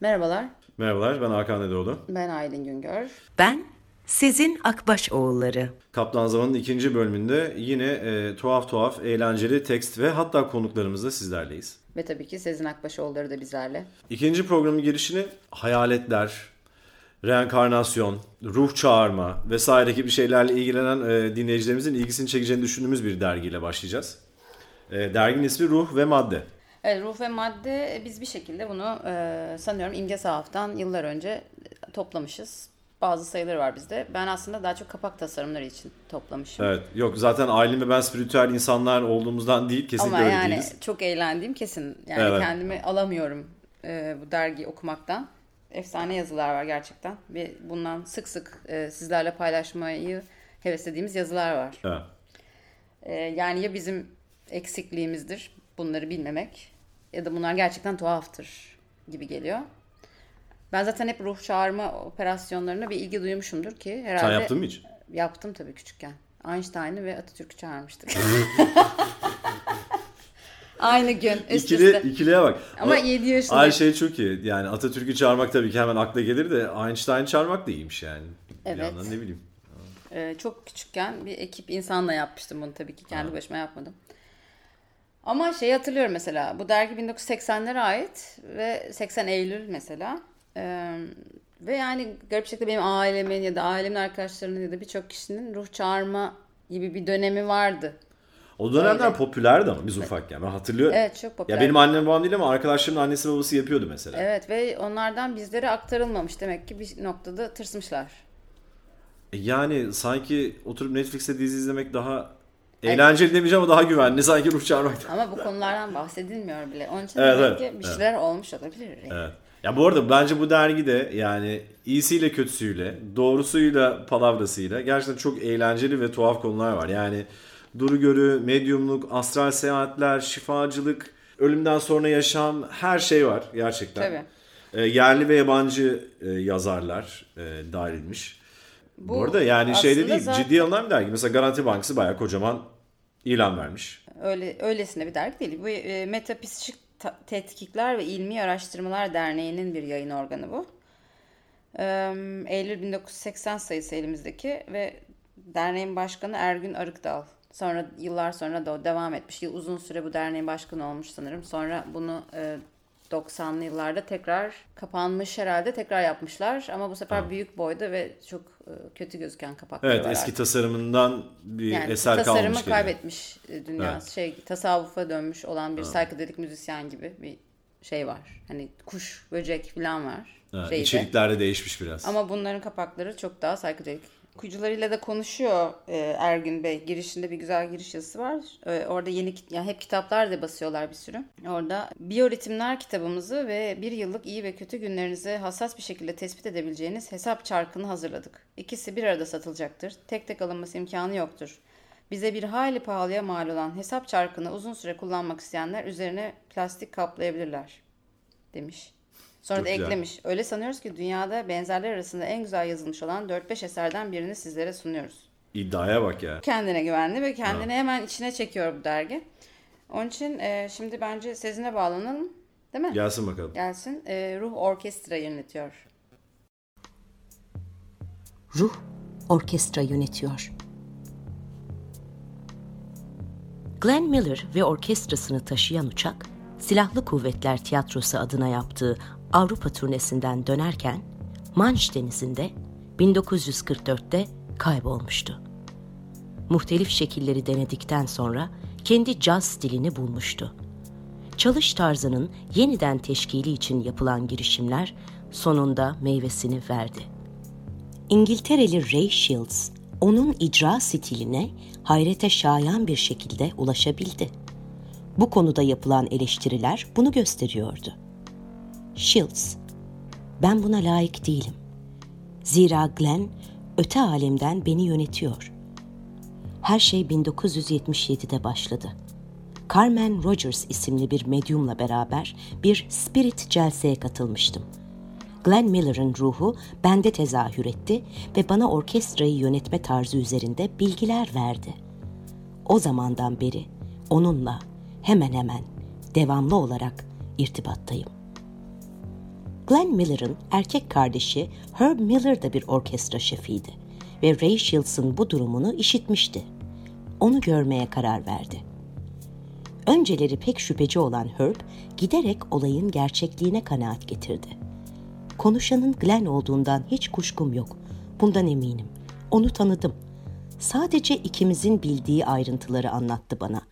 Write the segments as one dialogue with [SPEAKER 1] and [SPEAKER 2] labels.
[SPEAKER 1] Merhabalar.
[SPEAKER 2] Merhabalar, ben Hakan Edoğdu.
[SPEAKER 1] Ben Aylin Güngör.
[SPEAKER 3] Ben Sizin Akbaş Oğulları.
[SPEAKER 2] Kaplan Zaman'ın ikinci bölümünde yine e, tuhaf tuhaf, eğlenceli tekst ve hatta konuklarımızla sizlerleyiz.
[SPEAKER 1] Ve tabii ki Sezin Akbaşoğulları da bizlerle.
[SPEAKER 2] İkinci programın girişini hayaletler, reenkarnasyon, ruh çağırma vesaire gibi şeylerle ilgilenen e, dinleyicilerimizin ilgisini çekeceğini düşündüğümüz bir dergiyle başlayacağız. E, derginin ismi Ruh ve Madde.
[SPEAKER 1] Evet ruh ve madde biz bir şekilde bunu e, sanıyorum İmge Sahaf'tan yıllar önce toplamışız. Bazı sayıları var bizde. Ben aslında daha çok kapak tasarımları için toplamışım.
[SPEAKER 2] Evet, yok zaten Aylin ve ben spiritüel insanlar olduğumuzdan değil, kesinlikle
[SPEAKER 1] Ama
[SPEAKER 2] öyle
[SPEAKER 1] yani
[SPEAKER 2] değiliz.
[SPEAKER 1] çok eğlendiğim kesin. Yani
[SPEAKER 2] Evet.
[SPEAKER 1] kendimi alamıyorum e, bu dergi okumaktan. Efsane yazılar var gerçekten. Ve bundan sık sık e, sizlerle paylaşmayı heveslediğimiz yazılar var.
[SPEAKER 2] Evet.
[SPEAKER 1] E, yani ya bizim eksikliğimizdir bunları bilmemek ya da bunlar gerçekten tuhaftır gibi geliyor. Ben zaten hep ruh çağırma operasyonlarına bir ilgi duymuşumdur ki herhalde.
[SPEAKER 2] Sen yaptın mı hiç?
[SPEAKER 1] Yaptım tabii küçükken. Einstein'ı ve Atatürk'ü çağırmıştık. Aynı gün üst
[SPEAKER 2] İkili,
[SPEAKER 1] üste.
[SPEAKER 2] ikiliye bak.
[SPEAKER 1] Ama yedi yaşında.
[SPEAKER 2] Aynı şey çok iyi. Yani Atatürk'ü çağırmak tabii ki hemen akla gelir de Einstein çağırmak da iyiymiş yani. Bir
[SPEAKER 1] Evet.
[SPEAKER 2] yandan ne bileyim.
[SPEAKER 1] Ee, çok küçükken bir ekip insanla yapmıştım bunu tabii ki kendi başıma yapmadım. Ama şey hatırlıyorum mesela bu dergi 1980'lere ait ve 80 Eylül mesela. Ee, ve yani garip şekilde benim ailemin ya da ailemin arkadaşlarının ya da birçok kişinin ruh çağırma gibi bir dönemi vardı.
[SPEAKER 2] O dönemler
[SPEAKER 1] Öyle.
[SPEAKER 2] popülerdi ama biz ufakken. Ben hatırlıyorum.
[SPEAKER 1] Evet çok popüler.
[SPEAKER 2] Ya benim annem babam değil ama arkadaşlarımın annesi babası yapıyordu mesela.
[SPEAKER 1] Evet ve onlardan bizlere aktarılmamış demek ki bir noktada tırsmışlar.
[SPEAKER 2] E Yani sanki oturup Netflix'te dizi izlemek daha eğlenceli demeyeceğim ama daha güvenli. Sanki ruh çağırmak.
[SPEAKER 1] Ama bu konulardan bahsedilmiyor bile. Onun için
[SPEAKER 2] Evet,
[SPEAKER 1] demek
[SPEAKER 2] evet,
[SPEAKER 1] ki bir şeyler olmuş olabilir.
[SPEAKER 2] Evet. Ya bu arada bence bu dergide yani iyisiyle kötüsüyle, doğrusuyla palavrasıyla gerçekten çok eğlenceli ve tuhaf konular var. Yani duru görü, medyumluk, astral seyahatler, şifacılık, ölümden sonra yaşam her şey var gerçekten.
[SPEAKER 1] Tabii.
[SPEAKER 2] E, yerli ve yabancı e, yazarlar e, dahil edilmiş. Bu,
[SPEAKER 1] Bu
[SPEAKER 2] arada yani şeyde değil
[SPEAKER 1] zaten-
[SPEAKER 2] ciddi alınan bir dergi. Mesela Garanti Bankası bayağı kocaman ilan vermiş.
[SPEAKER 1] Öyle öylesine bir dergi değil. Bu e, Metapsişik Ta- Tetkikler ve İlmi Araştırmalar Derneği'nin bir yayın organı bu. Eylül 1980 sayısı elimizdeki ve derneğin başkanı Ergün Arıkdal. Sonra yıllar sonra da o devam etmiş. Uzun süre bu derneğin başkanı olmuş sanırım. Sonra bunu 90'lı yıllarda tekrar kapanmış herhalde tekrar yapmışlar. Ama bu sefer büyük boyda ve çok e, kötü gözüken kapakları
[SPEAKER 2] Evet
[SPEAKER 1] var
[SPEAKER 2] eski
[SPEAKER 1] artık.
[SPEAKER 2] tasarımından bir
[SPEAKER 1] Yani
[SPEAKER 2] eser
[SPEAKER 1] tasarımı
[SPEAKER 2] kalmamış. geliyor.
[SPEAKER 1] kaybetmiş e, dünya.
[SPEAKER 2] Evet.
[SPEAKER 1] Şey tasavvufa dönmüş olan bir psychedelic müzisyen gibi bir şey var. Hani kuş, böcek falan var.
[SPEAKER 2] Evet,
[SPEAKER 1] şeyde.
[SPEAKER 2] içerikler de değişmiş biraz.
[SPEAKER 1] Ama bunların kapakları çok daha psychedelic. Okuyucularıyla da konuşuyor e, Ergün Bey. Girişinde bir güzel giriş yazısı var. E, orada yeni yani hep kitaplar da basıyorlar bir sürü. Orada biyoritimler kitabımızı ve bir yıllık iyi ve kötü günlerinizi hassas bir şekilde tespit edebileceğiniz hesap çarkını hazırladık. İkisi bir arada satılacaktır. Tek tek alınması imkanı yoktur. Bize bir hayli pahalıya mal olan hesap çarkını uzun süre kullanmak isteyenler üzerine plastik kaplayabilirler demiş. Sonra
[SPEAKER 2] Çok
[SPEAKER 1] da
[SPEAKER 2] güzel.
[SPEAKER 1] eklemiş. Öyle sanıyoruz ki dünyada benzerler arasında en güzel yazılmış olan 4-5 eserden birini sizlere sunuyoruz.
[SPEAKER 2] İddiaya bak ya.
[SPEAKER 1] Kendine güvenli ve kendini hemen içine çekiyor bu dergi. Onun için e, şimdi bence Sezin'e bağlanalım. Değil mi?
[SPEAKER 2] Gelsin bakalım.
[SPEAKER 1] Gelsin. E, Ruh Orkestra yönetiyor.
[SPEAKER 3] Ruh orkestra yönetiyor. Glenn Miller ve orkestrasını taşıyan uçak, Silahlı Kuvvetler Tiyatrosu adına yaptığı Avrupa turnesinden dönerken Manş Denizi'nde 1944'te kaybolmuştu. Muhtelif şekilleri denedikten sonra kendi caz stilini bulmuştu. Çalış tarzının yeniden teşkili için yapılan girişimler sonunda meyvesini verdi. İngiltereli Ray Shields onun icra stiline hayrete şayan bir şekilde ulaşabildi. Bu konuda yapılan eleştiriler bunu gösteriyordu. Shields, ben buna layık değilim. Zira Glenn öte alemden beni yönetiyor. Her şey 1977'de başladı. Carmen Rogers isimli bir medyumla beraber bir spirit celseye katılmıştım. Glenn Miller'ın ruhu bende tezahür etti ve bana orkestrayı yönetme tarzı üzerinde bilgiler verdi. O zamandan beri onunla hemen hemen devamlı olarak irtibattayım. Glenn Miller'ın erkek kardeşi Herb Miller da bir orkestra şefiydi ve Ray Shields'ın bu durumunu işitmişti. Onu görmeye karar verdi. Önceleri pek şüpheci olan Herb giderek olayın gerçekliğine kanaat getirdi. Konuşanın Glenn olduğundan hiç kuşkum yok. Bundan eminim. Onu tanıdım. Sadece ikimizin bildiği ayrıntıları anlattı bana.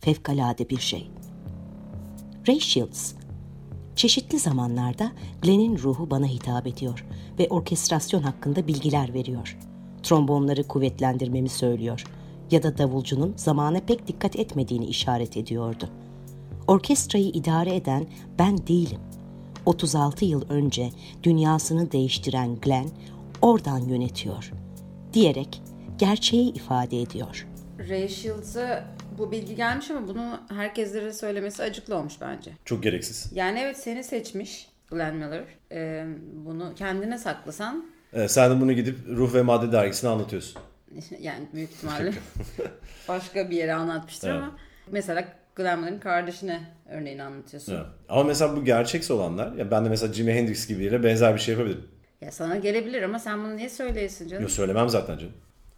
[SPEAKER 3] Fevkalade bir şey. Ray Shields, Çeşitli zamanlarda Glenn'in ruhu bana hitap ediyor ve orkestrasyon hakkında bilgiler veriyor. Trombonları kuvvetlendirmemi söylüyor ya da davulcunun zamana pek dikkat etmediğini işaret ediyordu. Orkestrayı idare eden ben değilim. 36 yıl önce dünyasını değiştiren Glenn oradan yönetiyor diyerek gerçeği ifade ediyor.
[SPEAKER 1] Ray Shields'a bu bilgi gelmiş ama bunu herkeslere söylemesi acıklı olmuş bence.
[SPEAKER 2] Çok gereksiz.
[SPEAKER 1] Yani evet seni seçmiş Glenn Miller. Ee, bunu kendine saklasan
[SPEAKER 2] Evet, sen de bunu gidip Ruh ve Madde dergisine anlatıyorsun.
[SPEAKER 1] yani büyük ihtimalle başka bir yere anlatmıştır
[SPEAKER 2] Evet.
[SPEAKER 1] ama mesela Glenn Miller'ın kardeşine örneğini anlatıyorsun.
[SPEAKER 2] Evet. Ama mesela bu gerçekse olanlar, ya ben de mesela Jimi Hendrix gibiyle benzer bir şey yapabilirim.
[SPEAKER 1] Ya sana gelebilir ama sen bunu niye söyleyesin canım?
[SPEAKER 2] Yok söylemem zaten canım.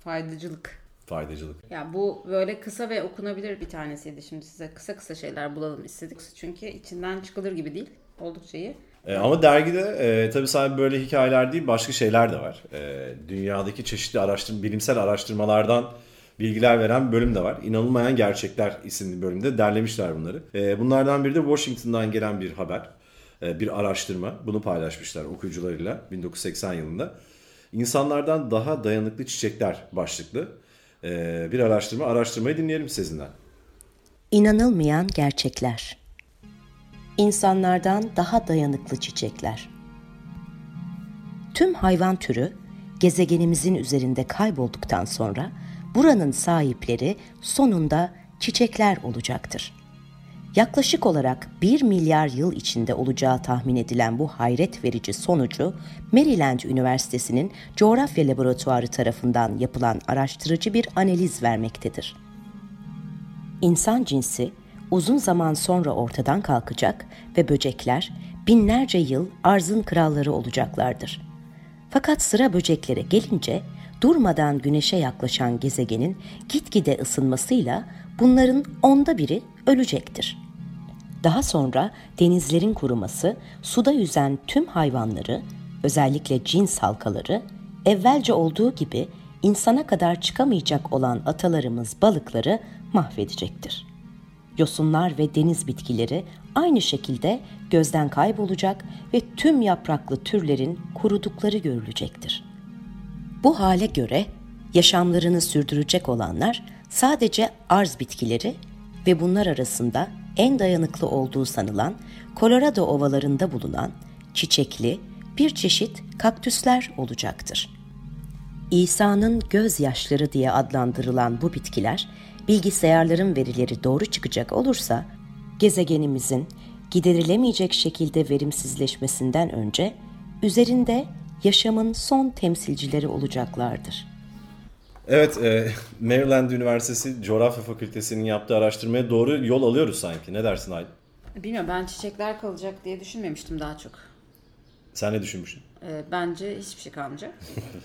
[SPEAKER 1] Faydacılık.
[SPEAKER 2] Faydacılık.
[SPEAKER 1] Ya bu böyle kısa ve okunabilir bir tanesiydi. Şimdi size kısa kısa şeyler bulalım istedik. Çünkü içinden çıkılır gibi değil. Oldukça iyi.
[SPEAKER 2] E, ama dergide e, tabii sadece böyle hikayeler değil başka şeyler de var. E, dünyadaki çeşitli araştırma, bilimsel araştırmalardan bilgiler veren bölüm de var. İnanılmayan Gerçekler isimli bölümde derlemişler bunları. E, bunlardan biri de Washington'dan gelen bir haber. E, bir araştırma. Bunu paylaşmışlar okuyucularıyla 1980 yılında. İnsanlardan daha dayanıklı çiçekler başlıklı e, bir araştırma. Araştırmayı dinleyelim sizinden.
[SPEAKER 3] İnanılmayan gerçekler. İnsanlardan daha dayanıklı çiçekler. Tüm hayvan türü gezegenimizin üzerinde kaybolduktan sonra buranın sahipleri sonunda çiçekler olacaktır. Yaklaşık olarak 1 milyar yıl içinde olacağı tahmin edilen bu hayret verici sonucu Maryland Üniversitesi'nin coğrafya laboratuvarı tarafından yapılan araştırıcı bir analiz vermektedir. İnsan cinsi uzun zaman sonra ortadan kalkacak ve böcekler binlerce yıl arzın kralları olacaklardır. Fakat sıra böceklere gelince durmadan güneşe yaklaşan gezegenin gitgide ısınmasıyla bunların onda biri ölecektir. Daha sonra denizlerin kuruması suda yüzen tüm hayvanları, özellikle cins halkaları, evvelce olduğu gibi insana kadar çıkamayacak olan atalarımız balıkları mahvedecektir. Yosunlar ve deniz bitkileri aynı şekilde gözden kaybolacak ve tüm yapraklı türlerin kurudukları görülecektir. Bu hale göre yaşamlarını sürdürecek olanlar sadece arz bitkileri ve bunlar arasında en dayanıklı olduğu sanılan Colorado ovalarında bulunan çiçekli bir çeşit kaktüsler olacaktır. İsa'nın gözyaşları diye adlandırılan bu bitkiler bilgisayarların verileri doğru çıkacak olursa gezegenimizin giderilemeyecek şekilde verimsizleşmesinden önce üzerinde yaşamın son temsilcileri olacaklardır.
[SPEAKER 2] Evet, e, Maryland Üniversitesi Coğrafya Fakültesi'nin yaptığı araştırmaya doğru yol alıyoruz sanki. Ne dersin Aydın?
[SPEAKER 1] Bilmiyorum ben çiçekler kalacak diye düşünmemiştim daha çok.
[SPEAKER 2] Sen ne düşünmüşsün?
[SPEAKER 1] Ee, bence hiçbir şey kalmayacak.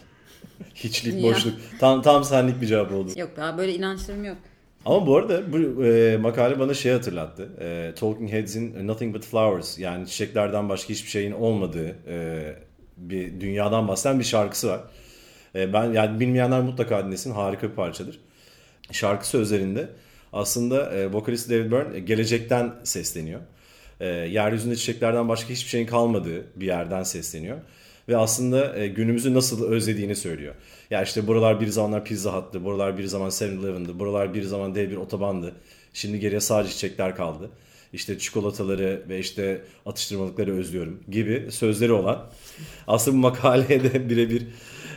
[SPEAKER 2] Hiçlik, boşluk. Tam tam senlik bir cevap oldu.
[SPEAKER 1] Yok ya böyle inançlarım yok.
[SPEAKER 2] Ama bu arada bu e, makale bana şey hatırlattı. E, Talking Heads'in Nothing But Flowers yani çiçeklerden başka hiçbir şeyin olmadığı e, bir dünyadan bahseden bir şarkısı var. E, ben yani bilmeyenler mutlaka dinlesin. Harika bir parçadır. Şarkı sözlerinde aslında e, vokalist David Byrne e, gelecekten sesleniyor. E, yeryüzünde çiçeklerden başka hiçbir şeyin kalmadığı bir yerden sesleniyor. Ve aslında e, günümüzü nasıl özlediğini söylüyor. Ya işte buralar bir zamanlar Pizza Hut'tı, buralar bir zaman 7-Eleven'dı, buralar bir zaman dev bir otobandı. Şimdi geriye sadece çiçekler kaldı. İşte çikolataları ve işte atıştırmalıkları özlüyorum gibi sözleri olan. Aslında bu makaleye de birebir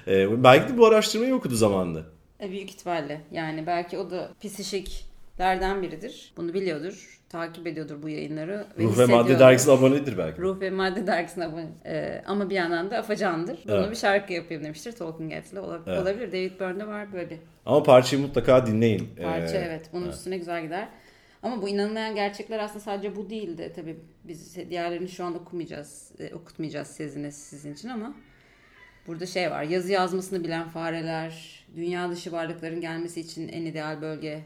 [SPEAKER 2] e, belki de bu araştırmayı okudu zamanında.
[SPEAKER 1] E, büyük ihtimalle. Yani belki o da pisişik kitaplardan biridir. Bunu biliyordur, takip ediyordur bu yayınları.
[SPEAKER 2] Ruh ve. Madde dergisine abonedir belki.
[SPEAKER 1] Ruh ve Madde dergisine abone. Ee, ama bir yandan da afacandır. Bunu
[SPEAKER 2] Evet.
[SPEAKER 1] bir şarkı yapayım demiştir Talking Heads'le. Ola-
[SPEAKER 2] Evet.
[SPEAKER 1] Olabilir. David Byrne'de var böyle bir
[SPEAKER 2] Ama parçayı mutlaka dinleyin.
[SPEAKER 1] parça.
[SPEAKER 2] Ee,
[SPEAKER 1] evet. Bunun üstüne güzel gider. Ama bu inanılmayan gerçekler aslında sadece bu değildi. Tabii biz diğerlerini şu an okumayacağız, e, okutmayacağız sizin, sizin için ama burada şey var. Yazı yazmasını bilen fareler, dünya dışı varlıkların gelmesi için en ideal bölge.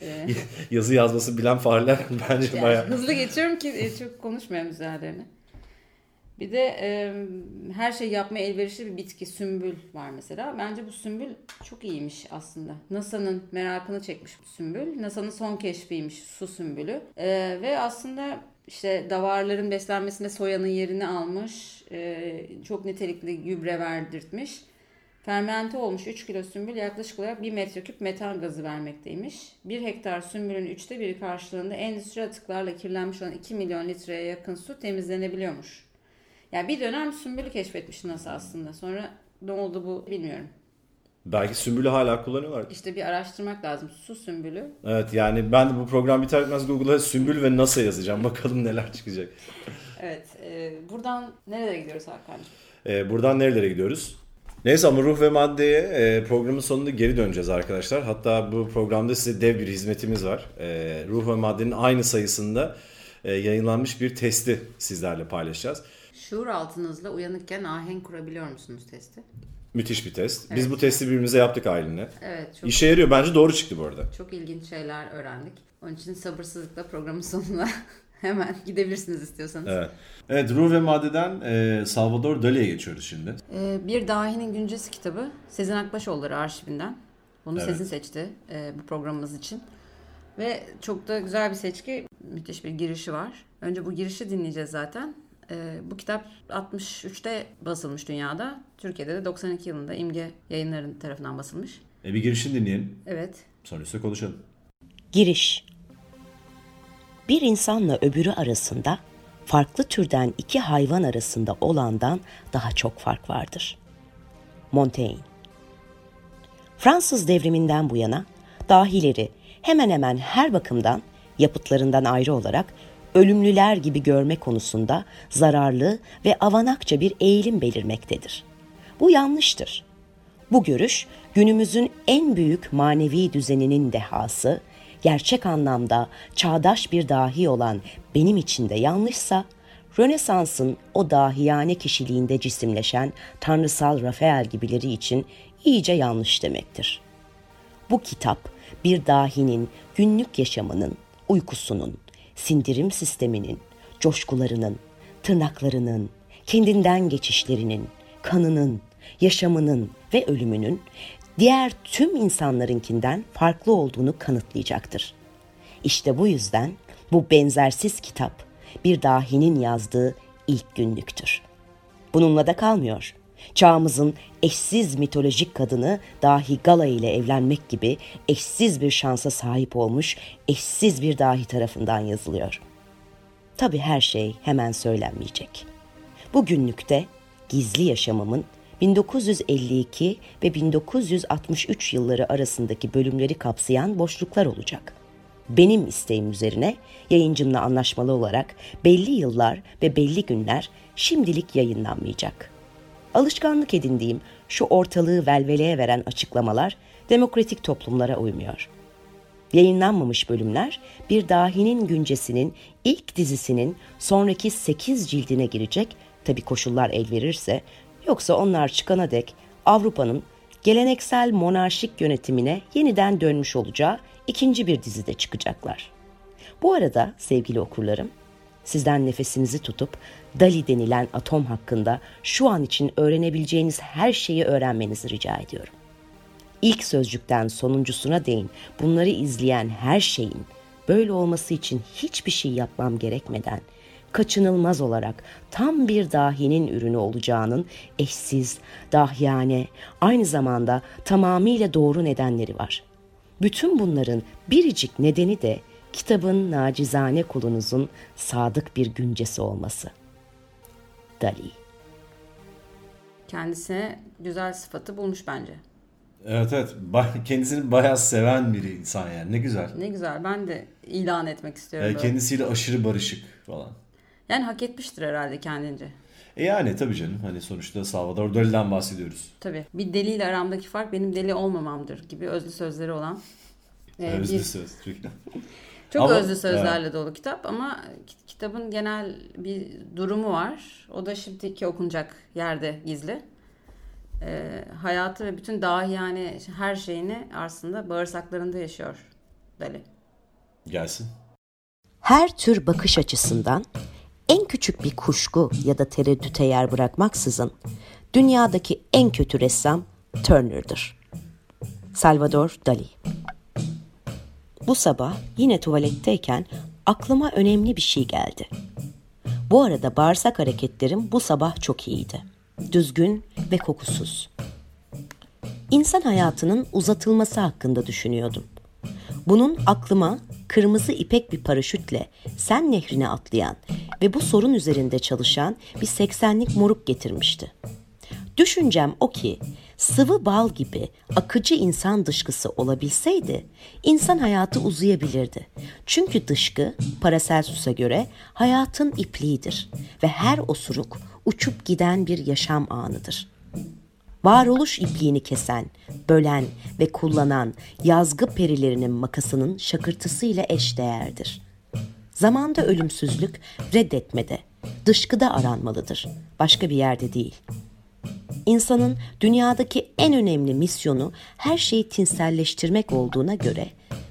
[SPEAKER 1] Ee,
[SPEAKER 2] Yazı yazması bilen fareler bence
[SPEAKER 1] Yani
[SPEAKER 2] bayağı...
[SPEAKER 1] hızlı geçiyorum ki e, çok konuşmayalım üzerlerine. Bir de e, her şey yapmaya elverişli bir bitki sümbül var mesela. Bence bu sümbül çok iyiymiş aslında. NASA'nın merakını çekmiş sümbül. NASA'nın son keşfiymiş su sümbülü. E, ve aslında işte davarların beslenmesinde soyanın yerini almış. E, çok nitelikli gübre verdirtmiş. Fermente olmuş 3 kilo sümbül yaklaşık olarak 1 metreküp metan gazı vermekteymiş. 1 hektar sümbülün üçte biri karşılığında endüstri atıklarla kirlenmiş olan 2 milyon litreye yakın su temizlenebiliyormuş. Yani bir dönem sümbülü keşfetmiş NASA aslında. Sonra ne oldu bu bilmiyorum.
[SPEAKER 2] Belki sümbülü hala kullanıyorlar.
[SPEAKER 1] İşte bir araştırmak lazım. Su sümbülü.
[SPEAKER 2] Evet yani ben de bu program biter bitmez Google'a sümbül ve NASA yazacağım. Bakalım neler çıkacak.
[SPEAKER 1] Evet. e, buradan nerelere gidiyoruz Hakan'cığım?
[SPEAKER 2] Ee, buradan nerelere gidiyoruz? Neyse ama ruh ve maddeye e, programın sonunda geri döneceğiz arkadaşlar. Hatta bu programda size dev bir hizmetimiz var. E, ruh ve maddenin aynı sayısında e, yayınlanmış bir testi sizlerle paylaşacağız.
[SPEAKER 1] Şuur altınızla uyanıkken ahenk kurabiliyor musunuz testi?
[SPEAKER 2] Müthiş bir test. Biz bu testi birbirimize yaptık Aylin'le.
[SPEAKER 1] Evet. Çok
[SPEAKER 2] İşe yarıyor. Bence doğru çıktı bu arada.
[SPEAKER 1] Çok ilginç şeyler öğrendik. Onun için sabırsızlıkla programın sonuna hemen gidebilirsiniz istiyorsanız.
[SPEAKER 2] Evet. Evet ruh ve maddeden e, Salvador Dali'ye geçiyoruz şimdi.
[SPEAKER 1] Ee, bir Dahinin Güncesi kitabı Sezen Akbaşoğulları arşivinden. Bunu
[SPEAKER 2] Evet.
[SPEAKER 1] Sezin seçti e, bu programımız için. Ve çok da güzel bir seçki. Müthiş bir girişi var. Önce bu girişi dinleyeceğiz zaten. Ee, bu kitap 63'te basılmış dünyada. Türkiye'de de 92 yılında İmge yayınların tarafından basılmış.
[SPEAKER 2] E, bir girişini dinleyelim.
[SPEAKER 1] Evet.
[SPEAKER 2] Sonra üstüne konuşalım.
[SPEAKER 3] Giriş Bir insanla öbürü arasında farklı türden iki hayvan arasında olandan daha çok fark vardır. Montaigne Fransız devriminden bu yana dahileri hemen hemen her bakımdan yapıtlarından ayrı olarak ölümlüler gibi görme konusunda zararlı ve avanakça bir eğilim belirmektedir. Bu yanlıştır. Bu görüş günümüzün en büyük manevi düzeninin dehası, gerçek anlamda çağdaş bir dahi olan benim için de yanlışsa, Rönesans'ın o dahiyane kişiliğinde cisimleşen tanrısal Rafael gibileri için iyice yanlış demektir. Bu kitap bir dahinin günlük yaşamının, uykusunun, sindirim sisteminin, coşkularının, tırnaklarının, kendinden geçişlerinin, kanının, yaşamının ve ölümünün diğer tüm insanlarınkinden farklı olduğunu kanıtlayacaktır. İşte bu yüzden bu benzersiz kitap bir dahinin yazdığı ilk günlüktür. Bununla da kalmıyor. Çağımızın eşsiz mitolojik kadını dahi Gala ile evlenmek gibi eşsiz bir şansa sahip olmuş eşsiz bir dahi tarafından yazılıyor. Tabi her şey hemen söylenmeyecek. Bu günlükte gizli yaşamımın 1952 ve 1963 yılları arasındaki bölümleri kapsayan boşluklar olacak. Benim isteğim üzerine yayıncımla anlaşmalı olarak belli yıllar ve belli günler şimdilik yayınlanmayacak. Alışkanlık edindiğim şu ortalığı velveleye veren açıklamalar demokratik toplumlara uymuyor. Yayınlanmamış bölümler bir dahinin güncesinin ilk dizisinin sonraki 8 cildine girecek tabi koşullar el verirse yoksa onlar çıkana dek Avrupa'nın geleneksel monarşik yönetimine yeniden dönmüş olacağı ikinci bir dizide çıkacaklar. Bu arada sevgili okurlarım, sizden nefesinizi tutup Dali denilen atom hakkında şu an için öğrenebileceğiniz her şeyi öğrenmenizi rica ediyorum. İlk sözcükten sonuncusuna değin bunları izleyen her şeyin böyle olması için hiçbir şey yapmam gerekmeden kaçınılmaz olarak tam bir dahinin ürünü olacağının eşsiz, dahiyane, aynı zamanda tamamıyla doğru nedenleri var. Bütün bunların biricik nedeni de kitabın nacizane kulunuzun sadık bir güncesi olması. Dali
[SPEAKER 1] Kendisine güzel sıfatı bulmuş bence.
[SPEAKER 2] Evet evet. Kendisini bayağı seven bir insan yani. Ne güzel.
[SPEAKER 1] Ne güzel. Ben de ilan etmek istiyorum.
[SPEAKER 2] Ee,
[SPEAKER 1] böyle.
[SPEAKER 2] kendisiyle aşırı barışık falan.
[SPEAKER 1] Yani hak etmiştir herhalde kendince.
[SPEAKER 2] E yani tabii canım. Hani sonuçta Salvador Dali'den bahsediyoruz.
[SPEAKER 1] Tabii. Bir deliyle aramdaki fark benim deli olmamamdır gibi özlü sözleri olan. e,
[SPEAKER 2] Özlü
[SPEAKER 1] bir-
[SPEAKER 2] söz. Çok
[SPEAKER 1] Çok
[SPEAKER 2] Ama-
[SPEAKER 1] özlü sözlerle dolu kitap ama ki- kitabın genel bir durumu var. O da şimdiki okunacak yerde gizli. Ee, hayatı ve bütün dahi yani her şeyini aslında bağırsaklarında yaşıyor Dali.
[SPEAKER 2] Gelsin.
[SPEAKER 3] Her tür bakış açısından en küçük bir kuşku ya da tereddüte yer bırakmaksızın dünyadaki en kötü ressam Turner'dır. Salvador Dali. Bu sabah yine tuvaletteyken aklıma önemli bir şey geldi. Bu arada bağırsak hareketlerim bu sabah çok iyiydi. Düzgün ve kokusuz. İnsan hayatının uzatılması hakkında düşünüyordum. Bunun aklıma kırmızı ipek bir paraşütle Sen nehrine atlayan ve bu sorun üzerinde çalışan bir 80'lik moruk getirmişti. Düşüncem o ki sıvı bal gibi akıcı insan dışkısı olabilseydi insan hayatı uzayabilirdi. Çünkü dışkı Paracelsus'a göre hayatın ipliğidir ve her osuruk uçup giden bir yaşam anıdır varoluş ipliğini kesen, bölen ve kullanan yazgı perilerinin makasının şakırtısıyla eşdeğerdir. Zamanda ölümsüzlük reddetmede, dışkıda aranmalıdır, başka bir yerde değil. İnsanın dünyadaki en önemli misyonu her şeyi tinselleştirmek olduğuna göre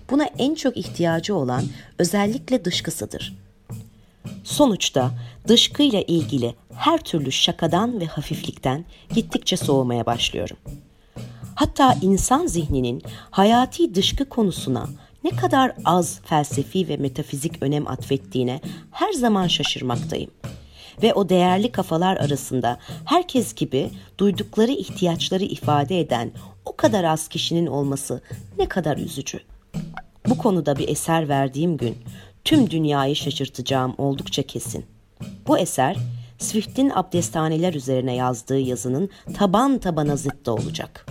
[SPEAKER 3] buna en çok ihtiyacı olan özellikle dışkısıdır. Sonuçta dışkıyla ilgili her türlü şakadan ve hafiflikten gittikçe soğumaya başlıyorum. Hatta insan zihninin hayati dışkı konusuna ne kadar az felsefi ve metafizik önem atfettiğine her zaman şaşırmaktayım. Ve o değerli kafalar arasında herkes gibi duydukları ihtiyaçları ifade eden o kadar az kişinin olması ne kadar üzücü. Bu konuda bir eser verdiğim gün tüm dünyayı şaşırtacağım oldukça kesin. Bu eser Swift'in abdesthaneler üzerine yazdığı yazının taban tabana zıttı olacak.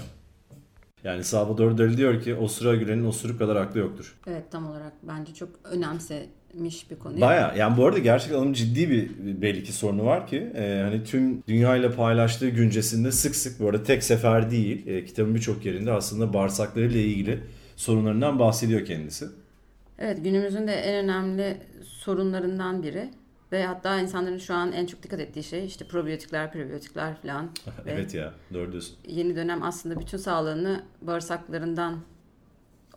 [SPEAKER 2] Yani Salvador Dali diyor ki osura gülenin osuru kadar aklı yoktur.
[SPEAKER 1] Evet tam olarak bence çok önemsemiş bir konu.
[SPEAKER 2] Baya yani bu arada gerçekten onun ciddi bir belli ki sorunu var ki e, hani tüm dünyayla paylaştığı güncesinde sık sık bu arada tek sefer değil e, kitabın birçok yerinde aslında bağırsaklarıyla ilgili sorunlarından bahsediyor kendisi.
[SPEAKER 1] Evet günümüzün de en önemli sorunlarından biri ve hatta insanların şu an en çok dikkat ettiği şey işte probiyotikler, prebiyotikler falan. Ve
[SPEAKER 2] evet ya doğru diyorsun.
[SPEAKER 1] Yeni dönem aslında bütün sağlığını bağırsaklarından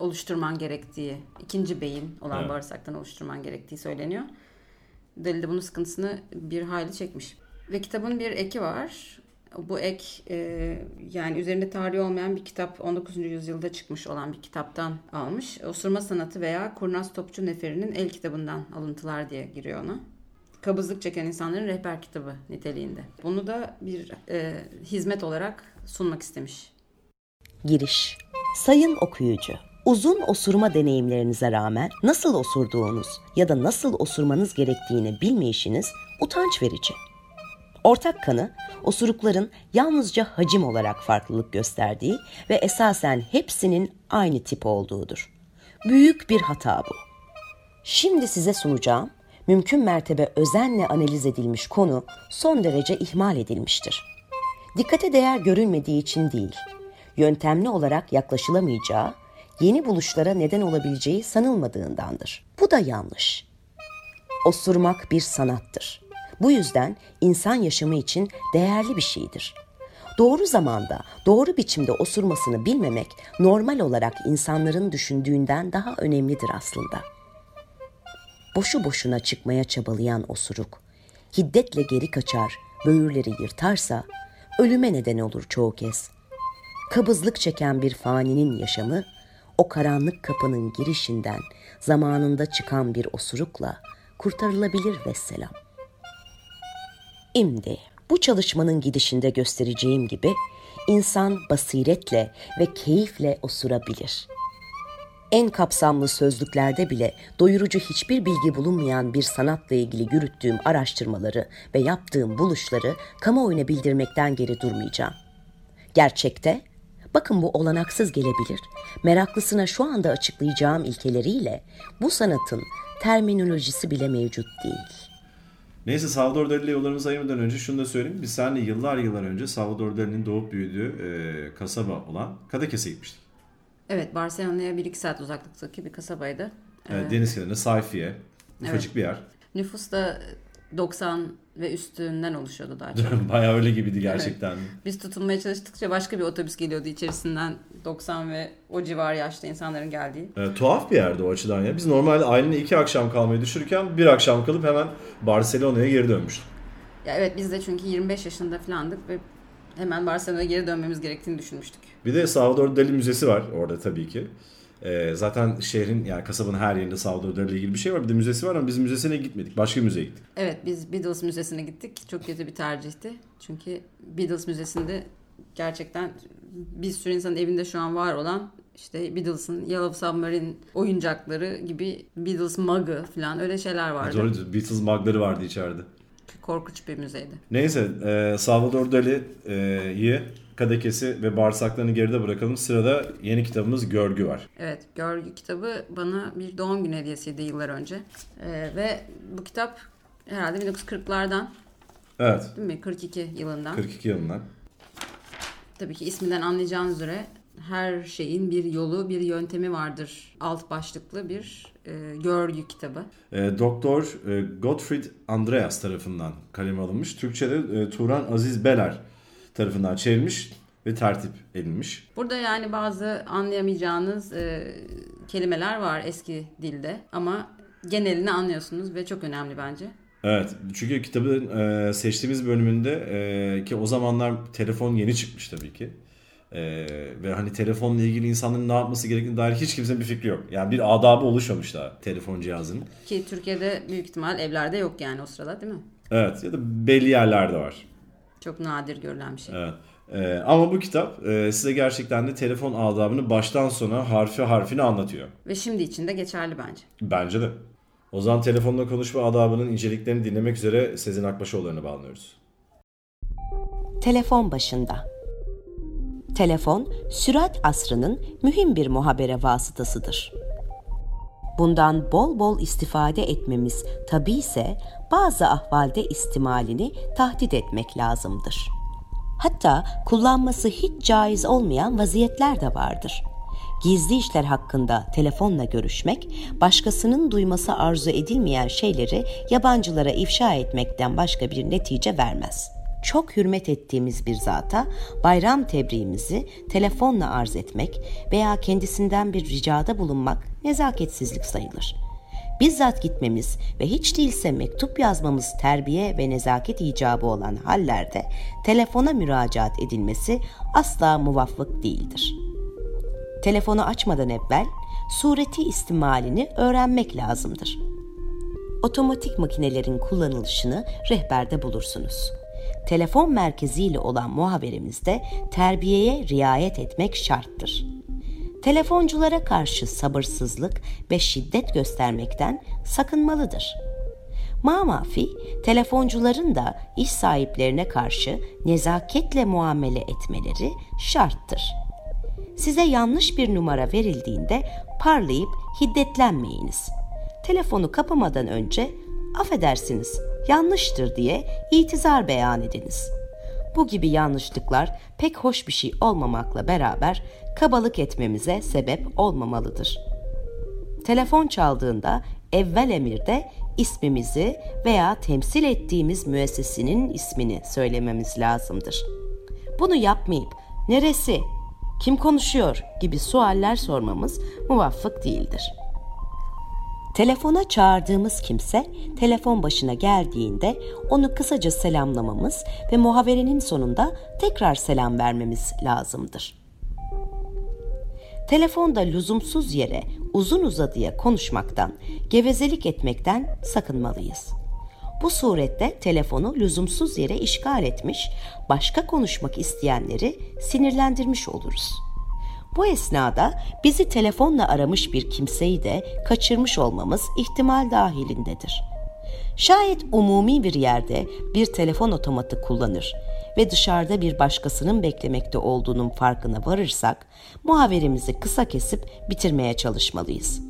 [SPEAKER 1] oluşturman gerektiği, ikinci beyin olan
[SPEAKER 2] Evet.
[SPEAKER 1] bağırsaktan oluşturman gerektiği söyleniyor. Deli de bunun sıkıntısını bir hayli çekmiş. Ve kitabın bir eki var. Bu ek e, yani üzerinde tarihi olmayan bir kitap 19. yüzyılda çıkmış olan bir kitaptan almış. Osurma sanatı veya Kurnaz Topçu Neferi'nin el kitabından alıntılar diye giriyor ona. Kabızlık çeken insanların rehber kitabı niteliğinde. Bunu da bir e, hizmet olarak sunmak istemiş.
[SPEAKER 3] Giriş. Sayın okuyucu, uzun osurma deneyimlerinize rağmen nasıl osurduğunuz ya da nasıl osurmanız gerektiğini bilmeyişiniz utanç verici. Ortak kanı osurukların yalnızca hacim olarak farklılık gösterdiği ve esasen hepsinin aynı tip olduğudur. Büyük bir hata bu. Şimdi size sunacağım mümkün mertebe özenle analiz edilmiş konu son derece ihmal edilmiştir. Dikkate değer görülmediği için değil, yöntemli olarak yaklaşılamayacağı, yeni buluşlara neden olabileceği sanılmadığındandır. Bu da yanlış. Osurmak bir sanattır. Bu yüzden insan yaşamı için değerli bir şeydir. Doğru zamanda, doğru biçimde osurmasını bilmemek normal olarak insanların düşündüğünden daha önemlidir aslında. Boşu boşuna çıkmaya çabalayan osuruk, hiddetle geri kaçar, böğürleri yırtarsa ölüme neden olur çoğu kez. Kabızlık çeken bir faninin yaşamı, o karanlık kapının girişinden zamanında çıkan bir osurukla kurtarılabilir vesselam. Şimdi bu çalışmanın gidişinde göstereceğim gibi insan basiretle ve keyifle osurabilir. En kapsamlı sözlüklerde bile doyurucu hiçbir bilgi bulunmayan bir sanatla ilgili yürüttüğüm araştırmaları ve yaptığım buluşları kamuoyuna bildirmekten geri durmayacağım. Gerçekte Bakın bu olanaksız gelebilir. Meraklısına şu anda açıklayacağım ilkeleriyle bu sanatın terminolojisi bile mevcut değil.
[SPEAKER 2] Neyse Salvador Dali ile yollarımızı ayırmadan önce şunu da söyleyeyim. Biz seninle yıllar yıllar önce Salvador Dali'nin doğup büyüdüğü e, kasaba olan Kadakes'e gitmiştik.
[SPEAKER 1] Evet Barcelona'ya 1-2 saat uzaklıktaki bir kasabaydı.
[SPEAKER 2] Evet. Deniz kenarında Sayfiye. Ufacık
[SPEAKER 1] Evet.
[SPEAKER 2] bir yer.
[SPEAKER 1] Nüfus da 90 ve üstünden oluşuyordu daha çok.
[SPEAKER 2] Bayağı öyle gibiydi gerçekten.
[SPEAKER 1] Biz tutunmaya çalıştıkça başka bir otobüs geliyordu içerisinden 90 ve o civar yaşta insanların geldiği.
[SPEAKER 2] E, tuhaf bir yerde o açıdan ya. Biz normalde ailenin iki akşam kalmayı düşünürken bir akşam kalıp hemen Barcelona'ya geri dönmüştük.
[SPEAKER 1] Ya evet biz de çünkü 25 yaşında falandık ve hemen Barcelona'ya geri dönmemiz gerektiğini düşünmüştük.
[SPEAKER 2] Bir de Salvador Dali Müzesi var orada tabii ki. E, zaten şehrin yani kasabanın her yerinde Salvador ile ilgili bir şey var. Bir de müzesi var ama biz müzesine gitmedik. Başka bir müzeye gittik.
[SPEAKER 1] Evet biz Beatles Müzesi'ne gittik. Çok kötü bir tercihti. Çünkü Beatles Müzesi'nde gerçekten bir sürü insanın evinde şu an var olan işte Beatles'ın Yellow Submarine oyuncakları gibi Beatles mug'ı falan öyle şeyler vardı.
[SPEAKER 2] Doğru Beatles magları vardı içeride.
[SPEAKER 1] Korkunç bir müzeydi.
[SPEAKER 2] Neyse e, Salvador Dali'yi, Kadakes'i ve bağırsaklarını geride bırakalım. Sırada yeni kitabımız Görgü var.
[SPEAKER 1] Evet, Görgü kitabı bana bir doğum günü hediyesiydi yıllar önce. Ee, ve bu kitap herhalde 1940'lardan
[SPEAKER 2] Evet.
[SPEAKER 1] değil mi? 42 yılından.
[SPEAKER 2] 42 yılından.
[SPEAKER 1] Tabii ki isminden anlayacağınız üzere her şeyin bir yolu, bir yöntemi vardır. Alt başlıklı bir e, görgü kitabı.
[SPEAKER 2] E, Doktor e, Gottfried Andreas tarafından kaleme alınmış. Türkçe'de e, Turan Aziz Beler tarafından çevrilmiş ve tertip edilmiş.
[SPEAKER 1] Burada yani bazı anlayamayacağınız e, kelimeler var eski dilde ama genelini anlıyorsunuz ve çok önemli bence.
[SPEAKER 2] Evet çünkü kitabın e, seçtiğimiz bölümünde e, ki o zamanlar telefon yeni çıkmış tabii ki. E, ve hani telefonla ilgili insanların ne yapması gerektiğine dair hiç kimsenin bir fikri yok. Yani bir adabı oluşmamış daha telefon cihazının.
[SPEAKER 1] Ki Türkiye'de büyük ihtimal evlerde yok yani o sırada değil mi?
[SPEAKER 2] Evet ya da belli yerlerde var.
[SPEAKER 1] Çok nadir görülen bir şey.
[SPEAKER 2] Evet. E, ama bu kitap e, size gerçekten de telefon adabını baştan sona harfi harfini anlatıyor.
[SPEAKER 1] Ve şimdi için de geçerli bence.
[SPEAKER 2] Bence de. O zaman telefonla konuşma adabının inceliklerini dinlemek üzere Sezin Akbaşoğulları'na bağlanıyoruz.
[SPEAKER 3] Telefon başında. Telefon, sürat asrının mühim bir muhabere vasıtasıdır. Bundan bol bol istifade etmemiz tabi ise bazı ahvalde istimalini tahdit etmek lazımdır. Hatta kullanması hiç caiz olmayan vaziyetler de vardır. Gizli işler hakkında telefonla görüşmek, başkasının duyması arzu edilmeyen şeyleri yabancılara ifşa etmekten başka bir netice vermez.'' Çok hürmet ettiğimiz bir zata bayram tebriğimizi telefonla arz etmek veya kendisinden bir ricada bulunmak nezaketsizlik sayılır. Bizzat gitmemiz ve hiç değilse mektup yazmamız terbiye ve nezaket icabı olan hallerde telefona müracaat edilmesi asla muvaffak değildir. Telefonu açmadan evvel sureti istimalini öğrenmek lazımdır. Otomatik makinelerin kullanılışını rehberde bulursunuz telefon merkeziyle olan muhaberimizde terbiyeye riayet etmek şarttır. Telefonculara karşı sabırsızlık ve şiddet göstermekten sakınmalıdır. Mamafi, telefoncuların da iş sahiplerine karşı nezaketle muamele etmeleri şarttır. Size yanlış bir numara verildiğinde parlayıp hiddetlenmeyiniz. Telefonu kapamadan önce affedersiniz yanlıştır diye itizar beyan ediniz. Bu gibi yanlışlıklar pek hoş bir şey olmamakla beraber kabalık etmemize sebep olmamalıdır. Telefon çaldığında evvel emirde ismimizi veya temsil ettiğimiz müessesenin ismini söylememiz lazımdır. Bunu yapmayıp neresi, kim konuşuyor gibi sualler sormamız muvaffak değildir.'' Telefona çağırdığımız kimse telefon başına geldiğinde onu kısaca selamlamamız ve muhaberenin sonunda tekrar selam vermemiz lazımdır. Telefonda lüzumsuz yere uzun uzadıya konuşmaktan, gevezelik etmekten sakınmalıyız. Bu surette telefonu lüzumsuz yere işgal etmiş, başka konuşmak isteyenleri sinirlendirmiş oluruz.'' Bu esnada bizi telefonla aramış bir kimseyi de kaçırmış olmamız ihtimal dahilindedir. Şayet umumi bir yerde bir telefon otomatı kullanır ve dışarıda bir başkasının beklemekte olduğunun farkına varırsak muhaverimizi kısa kesip bitirmeye çalışmalıyız.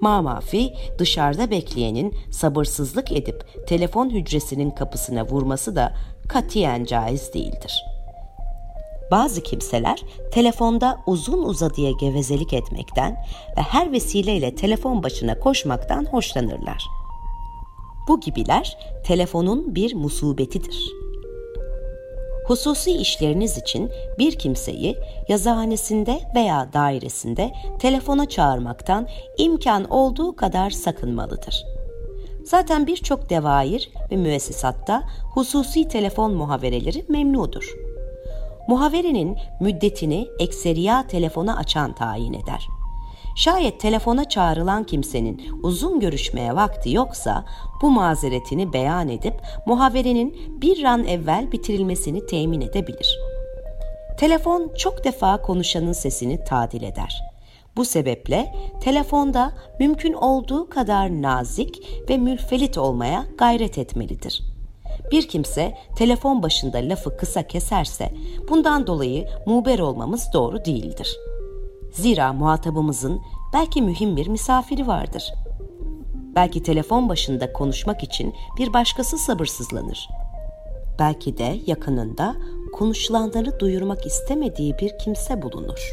[SPEAKER 3] Mamafi dışarıda bekleyenin sabırsızlık edip telefon hücresinin kapısına vurması da katiyen caiz değildir. Bazı kimseler telefonda uzun uzadıya gevezelik etmekten ve her vesileyle telefon başına koşmaktan hoşlanırlar. Bu gibiler telefonun bir musibetidir. Hususi işleriniz için bir kimseyi yazıhanesinde veya dairesinde telefona çağırmaktan imkan olduğu kadar sakınmalıdır. Zaten birçok devair ve müessisatta hususi telefon muhavereleri memnudur. Muhaverenin müddetini ekseriya telefona açan tayin eder. Şayet telefona çağrılan kimsenin uzun görüşmeye vakti yoksa bu mazeretini beyan edip muhaverenin bir an evvel bitirilmesini temin edebilir. Telefon çok defa konuşanın sesini tadil eder. Bu sebeple telefonda mümkün olduğu kadar nazik ve mülfelit olmaya gayret etmelidir. Bir kimse telefon başında lafı kısa keserse bundan dolayı muber olmamız doğru değildir. Zira muhatabımızın belki mühim bir misafiri vardır. Belki telefon başında konuşmak için bir başkası sabırsızlanır. Belki de yakınında konuşulanları duyurmak istemediği bir kimse bulunur.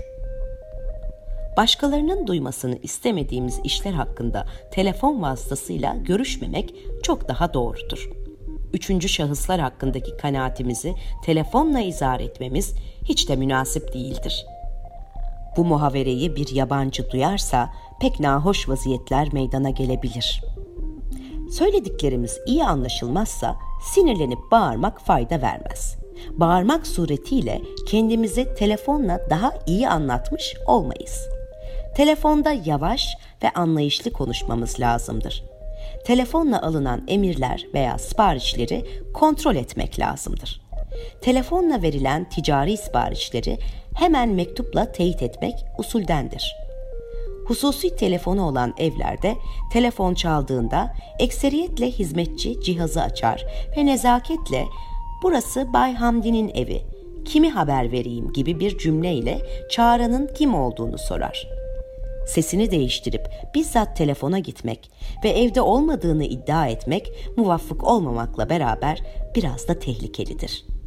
[SPEAKER 3] Başkalarının duymasını istemediğimiz işler hakkında telefon vasıtasıyla görüşmemek çok daha doğrudur. Üçüncü şahıslar hakkındaki kanaatimizi telefonla izah etmemiz hiç de münasip değildir. Bu muhavereyi bir yabancı duyarsa pek nahoş vaziyetler meydana gelebilir. Söylediklerimiz iyi anlaşılmazsa sinirlenip bağırmak fayda vermez. Bağırmak suretiyle kendimizi telefonla daha iyi anlatmış olmayız. Telefonda yavaş ve anlayışlı konuşmamız lazımdır. Telefonla alınan emirler veya siparişleri kontrol etmek lazımdır. Telefonla verilen ticari siparişleri hemen mektupla teyit etmek usuldendir. Hususi telefonu olan evlerde telefon çaldığında ekseriyetle hizmetçi cihazı açar ve nezaketle burası Bay Hamdi'nin evi, kimi haber vereyim gibi bir cümleyle çağıranın kim olduğunu sorar. Sesini değiştirip bizzat telefona gitmek ve evde olmadığını iddia etmek muvaffık olmamakla beraber biraz da tehlikelidir.''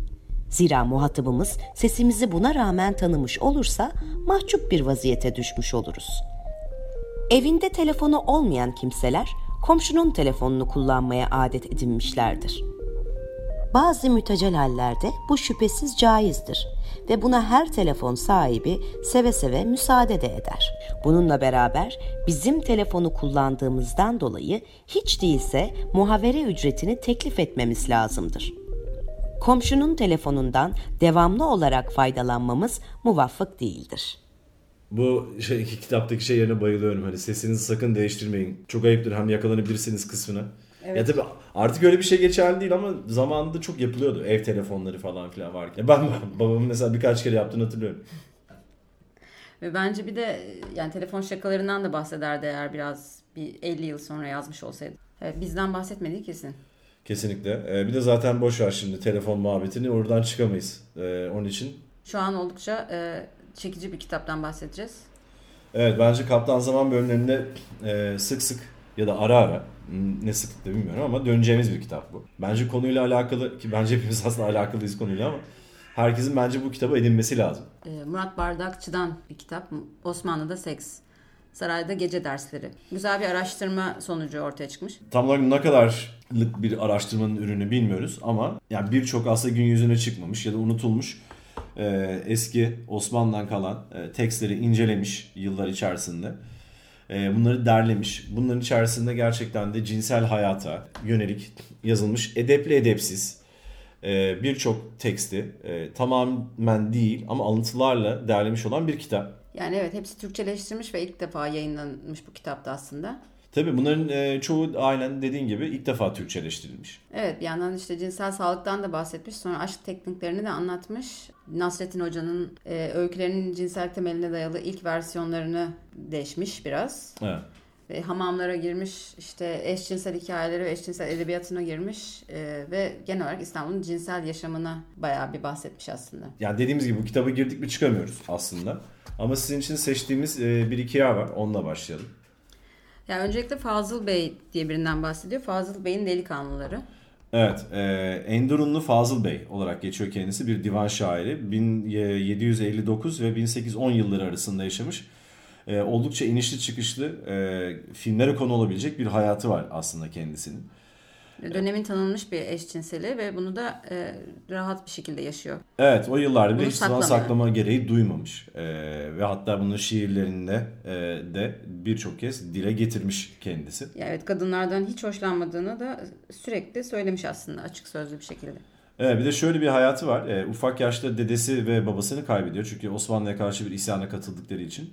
[SPEAKER 3] Zira muhatabımız sesimizi buna rağmen tanımış olursa mahcup bir vaziyete düşmüş oluruz. Evinde telefonu olmayan kimseler komşunun telefonunu kullanmaya adet edinmişlerdir. Bazı mütecel hallerde bu şüphesiz caizdir ve buna her telefon sahibi seve seve müsaade de eder. Bununla beraber bizim telefonu kullandığımızdan dolayı hiç değilse muhavere ücretini teklif etmemiz lazımdır.'' komşunun telefonundan devamlı olarak faydalanmamız muvaffak değildir.
[SPEAKER 2] Bu şey, kitaptaki şey yerine bayılıyorum. Hani sesinizi sakın değiştirmeyin. Çok ayıptır hem yakalanabilirsiniz kısmına. Evet. Ya tabii artık öyle bir şey geçerli değil ama zamanında çok yapılıyordu. Ev telefonları falan filan varken. Ben babamın mesela birkaç kere yaptığını hatırlıyorum.
[SPEAKER 1] Ve bence bir de yani telefon şakalarından da bahsederdi eğer biraz bir 50 yıl sonra yazmış olsaydı. Bizden bahsetmediği kesin.
[SPEAKER 2] Kesinlikle. Ee, bir de zaten boş ver şimdi telefon muhabbetini oradan çıkamayız. Ee, onun için.
[SPEAKER 1] Şu an oldukça e, çekici bir kitaptan bahsedeceğiz.
[SPEAKER 2] Evet bence Kaptan Zaman bölümlerinde e, sık sık ya da ara ara ne sıklıkla bilmiyorum ama döneceğimiz bir kitap bu. Bence konuyla alakalı ki bence hepimiz aslında alakalıyız konuyla ama herkesin bence bu kitabı edinmesi lazım.
[SPEAKER 1] E, Murat Bardakçı'dan bir kitap Osmanlı'da Seks. Sarayda gece dersleri. Güzel bir araştırma sonucu ortaya çıkmış.
[SPEAKER 2] Tam olarak ne kadarlık bir araştırmanın ürünü bilmiyoruz ama yani birçok aslında gün yüzüne çıkmamış ya da unutulmuş e, eski Osmanlı'dan kalan e, tekstleri incelemiş yıllar içerisinde. E, bunları derlemiş. Bunların içerisinde gerçekten de cinsel hayata yönelik yazılmış edepli edepsiz e, birçok teksti e, tamamen değil ama alıntılarla derlemiş olan bir kitap.
[SPEAKER 1] Yani evet hepsi Türkçeleştirilmiş ve ilk defa yayınlanmış bu kitapta aslında.
[SPEAKER 2] Tabii bunların e, çoğu aynen dediğin gibi ilk defa Türkçeleştirilmiş.
[SPEAKER 1] Evet bir yandan işte cinsel sağlıktan da bahsetmiş. Sonra aşk tekniklerini de anlatmış. Nasrettin Hoca'nın öykülerinin cinsel temeline dayalı ilk versiyonlarını deşmiş biraz.
[SPEAKER 2] Evet.
[SPEAKER 1] ve hamamlara girmiş, işte eşcinsel hikayeleri ve eşcinsel edebiyatına girmiş e, ve genel olarak İstanbul'un cinsel yaşamına bayağı bir bahsetmiş aslında.
[SPEAKER 2] Yani dediğimiz gibi bu kitaba girdik mi çıkamıyoruz aslında. Ama sizin için seçtiğimiz e, bir iki yer var. Onunla başlayalım.
[SPEAKER 1] Yani öncelikle Fazıl Bey diye birinden bahsediyor. Fazıl Bey'in Delikanlıları.
[SPEAKER 2] Evet, e, Endurunlu Fazıl Bey olarak geçiyor kendisi. Bir divan şairi. 1759 ve 1810 yılları arasında yaşamış. E, oldukça inişli çıkışlı e, filmlere konu olabilecek bir hayatı var aslında kendisinin.
[SPEAKER 1] Dönemin tanınmış bir eşcinseli ve bunu da e, rahat bir şekilde yaşıyor.
[SPEAKER 2] Evet o yıllarda bile hiç
[SPEAKER 1] saklamıyor.
[SPEAKER 2] saklama gereği duymamış. E, ve hatta bunu şiirlerinde e, de birçok kez dile getirmiş kendisi.
[SPEAKER 1] Ya evet kadınlardan hiç hoşlanmadığını da sürekli söylemiş aslında açık sözlü bir şekilde.
[SPEAKER 2] Evet, bir de şöyle bir hayatı var. E, ufak yaşta dedesi ve babasını kaybediyor. Çünkü Osmanlı'ya karşı bir isyana katıldıkları için.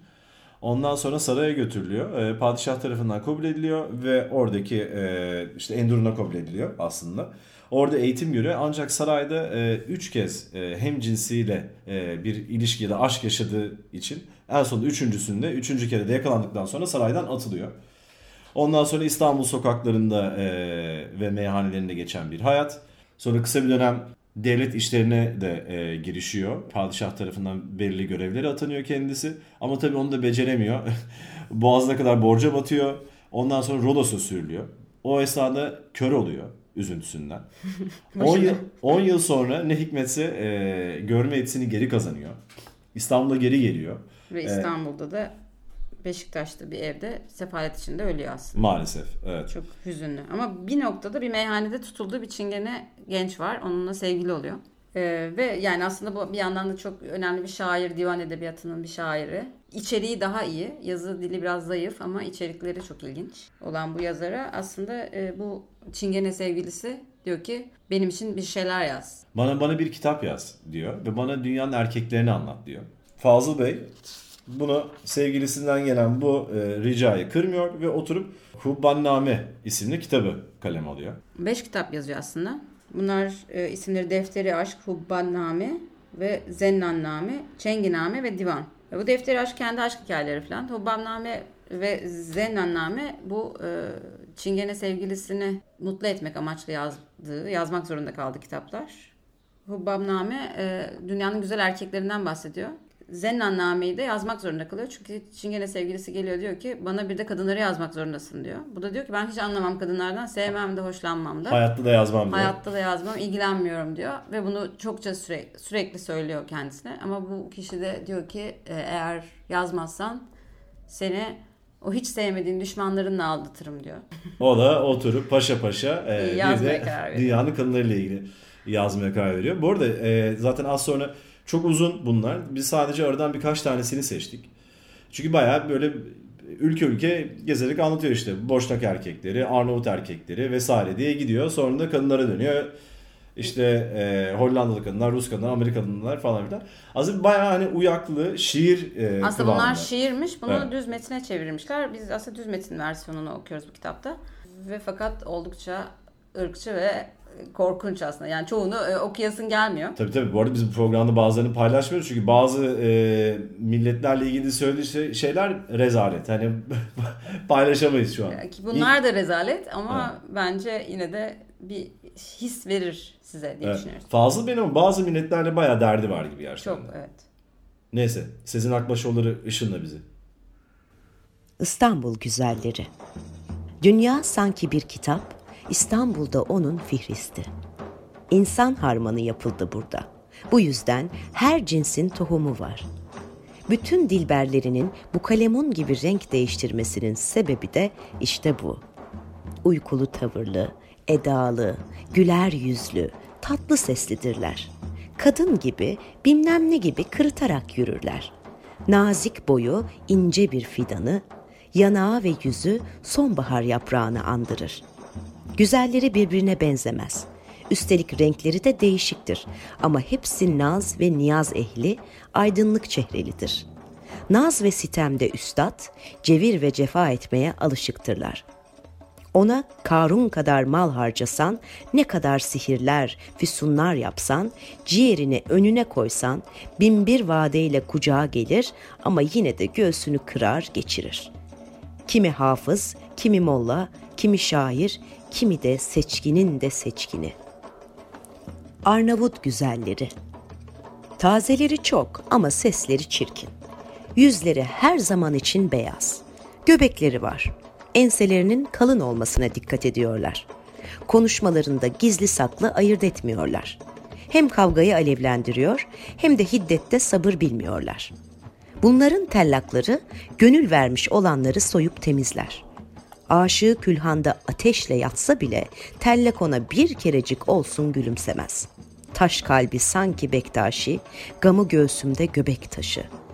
[SPEAKER 2] Ondan sonra saraya götürülüyor. E, padişah tarafından kabul ediliyor ve oradaki e, işte Endurun'a kabul ediliyor aslında. Orada eğitim görüyor ancak sarayda 3 kez e, hem cinsiyle e, bir ilişki ya da aşk yaşadığı için en sonunda üçüncüsünde, üçüncü kere de yakalandıktan sonra saraydan atılıyor. Ondan sonra İstanbul sokaklarında e, ve meyhanelerinde geçen bir hayat. Sonra kısa bir dönem devlet işlerine de e, girişiyor. Padişah tarafından belirli görevlere atanıyor kendisi. Ama tabii onu da beceremiyor. Boğazına kadar borca batıyor. Ondan sonra Rodos'a sürülüyor. O esnada kör oluyor üzüntüsünden. 10 yıl, 10 yıl sonra ne hikmetse e, görme yetisini geri kazanıyor. İstanbul'a geri geliyor.
[SPEAKER 1] Ve İstanbul'da da Beşiktaş'ta bir evde sefalet içinde ölüyor aslında.
[SPEAKER 2] Maalesef. Evet.
[SPEAKER 1] Çok hüzünlü. Ama bir noktada bir meyhanede tutulduğu bir çingene genç var. Onunla sevgili oluyor. Ee, ve yani aslında bu bir yandan da çok önemli bir şair, divan edebiyatının bir şairi. İçeriği daha iyi. Yazı dili biraz zayıf ama içerikleri çok ilginç olan bu yazara aslında e, bu çingene sevgilisi diyor ki benim için bir şeyler yaz.
[SPEAKER 2] Bana bana bir kitap yaz diyor ve bana dünyanın erkeklerini anlat diyor. Fazıl Bey bunu sevgilisinden gelen bu e, ricayı kırmıyor ve oturup Hubbanname isimli kitabı kalem alıyor.
[SPEAKER 1] Beş kitap yazıyor aslında. Bunlar e, isimleri Defteri Aşk, Hubbanname ve Zennanname, Çenginame ve Divan. Ve bu Defteri Aşk kendi aşk hikayeleri falan. Hubbanname ve Zennanname bu e, Çingene sevgilisini mutlu etmek amaçlı yazdığı, yazmak zorunda kaldığı kitaplar. Hubbabname e, dünyanın güzel erkeklerinden bahsediyor. Zennanname'yi de yazmak zorunda kalıyor. Çünkü Çingene sevgilisi geliyor diyor ki bana bir de kadınları yazmak zorundasın diyor. Bu da diyor ki ben hiç anlamam kadınlardan, sevmem de hoşlanmam da.
[SPEAKER 2] Hayatta da yazmam diyor.
[SPEAKER 1] Hayatta da yazmam, ilgilenmiyorum diyor. Ve bunu çokça sürekli, sürekli söylüyor kendisine. Ama bu kişi de diyor ki e, eğer yazmazsan seni o hiç sevmediğin düşmanlarınla aldatırım diyor.
[SPEAKER 2] O da oturup paşa paşa e, bir de dünyanın kadınlarıyla ilgili yazmaya karar veriyor. Bu arada e, zaten az sonra çok uzun bunlar. Biz sadece aradan birkaç tanesini seçtik. Çünkü bayağı böyle ülke ülke gezerek anlatıyor işte. Boşnak erkekleri, Arnavut erkekleri vesaire diye gidiyor. Sonra da kadınlara dönüyor. İşte e, Hollandalı kadınlar, Rus kadınlar, Amerikalı kadınlar falan filan. Aslında bayağı hani uyaklı şiir e,
[SPEAKER 1] Aslında
[SPEAKER 2] kıvamında.
[SPEAKER 1] bunlar şiirmiş. Bunu
[SPEAKER 2] Evet.
[SPEAKER 1] düz metine çevirmişler. Biz aslında düz metin versiyonunu okuyoruz bu kitapta. Ve fakat oldukça ırkçı ve korkunç aslında. Yani çoğunu e, okuyasın gelmiyor.
[SPEAKER 2] Tabii tabii. Bu arada biz bu programda bazılarını paylaşmıyoruz. Çünkü bazı e, milletlerle ilgili söylediği şey- şeyler rezalet. Hani paylaşamayız şu an.
[SPEAKER 1] Ki bunlar da rezalet ama bence yine de bir his verir size diye
[SPEAKER 2] Evet.
[SPEAKER 1] düşünüyoruz.
[SPEAKER 2] Fazıl benim ama bazı milletlerle bayağı derdi var gibi gerçekten.
[SPEAKER 1] Çok evet.
[SPEAKER 2] Neyse. Sezin Akbaşoğulları ışınla bizi.
[SPEAKER 3] İstanbul güzelleri. Dünya sanki bir kitap, İstanbul'da onun fihristi. İnsan harmanı yapıldı burada. Bu yüzden her cinsin tohumu var. Bütün dilberlerinin bu kalemun gibi renk değiştirmesinin sebebi de işte bu. Uykulu tavırlı, edalı, güler yüzlü, tatlı seslidirler. Kadın gibi, bilmem ne gibi kırıtarak yürürler. Nazik boyu ince bir fidanı, yanağı ve yüzü sonbahar yaprağını andırır. Güzelleri birbirine benzemez. Üstelik renkleri de değişiktir ama hepsi naz ve niyaz ehli, aydınlık çehrelidir. Naz ve sitemde üstad, cevir ve cefa etmeye alışıktırlar. Ona Karun kadar mal harcasan, ne kadar sihirler, füsunlar yapsan, ciğerini önüne koysan, binbir vadeyle kucağa gelir ama yine de göğsünü kırar geçirir. Kimi hafız, kimi molla, kimi şair, kimi de seçkinin de seçkini. Arnavut güzelleri. Tazeleri çok ama sesleri çirkin. Yüzleri her zaman için beyaz. Göbekleri var. Enselerinin kalın olmasına dikkat ediyorlar. Konuşmalarında gizli saklı ayırt etmiyorlar. Hem kavgayı alevlendiriyor hem de hiddette sabır bilmiyorlar. Bunların tellakları gönül vermiş olanları soyup temizler. Aşığı külhanda ateşle yatsa bile tellak ona bir kerecik olsun gülümsemez. Taş kalbi sanki Bektaşi, gamı göğsümde göbek taşı.''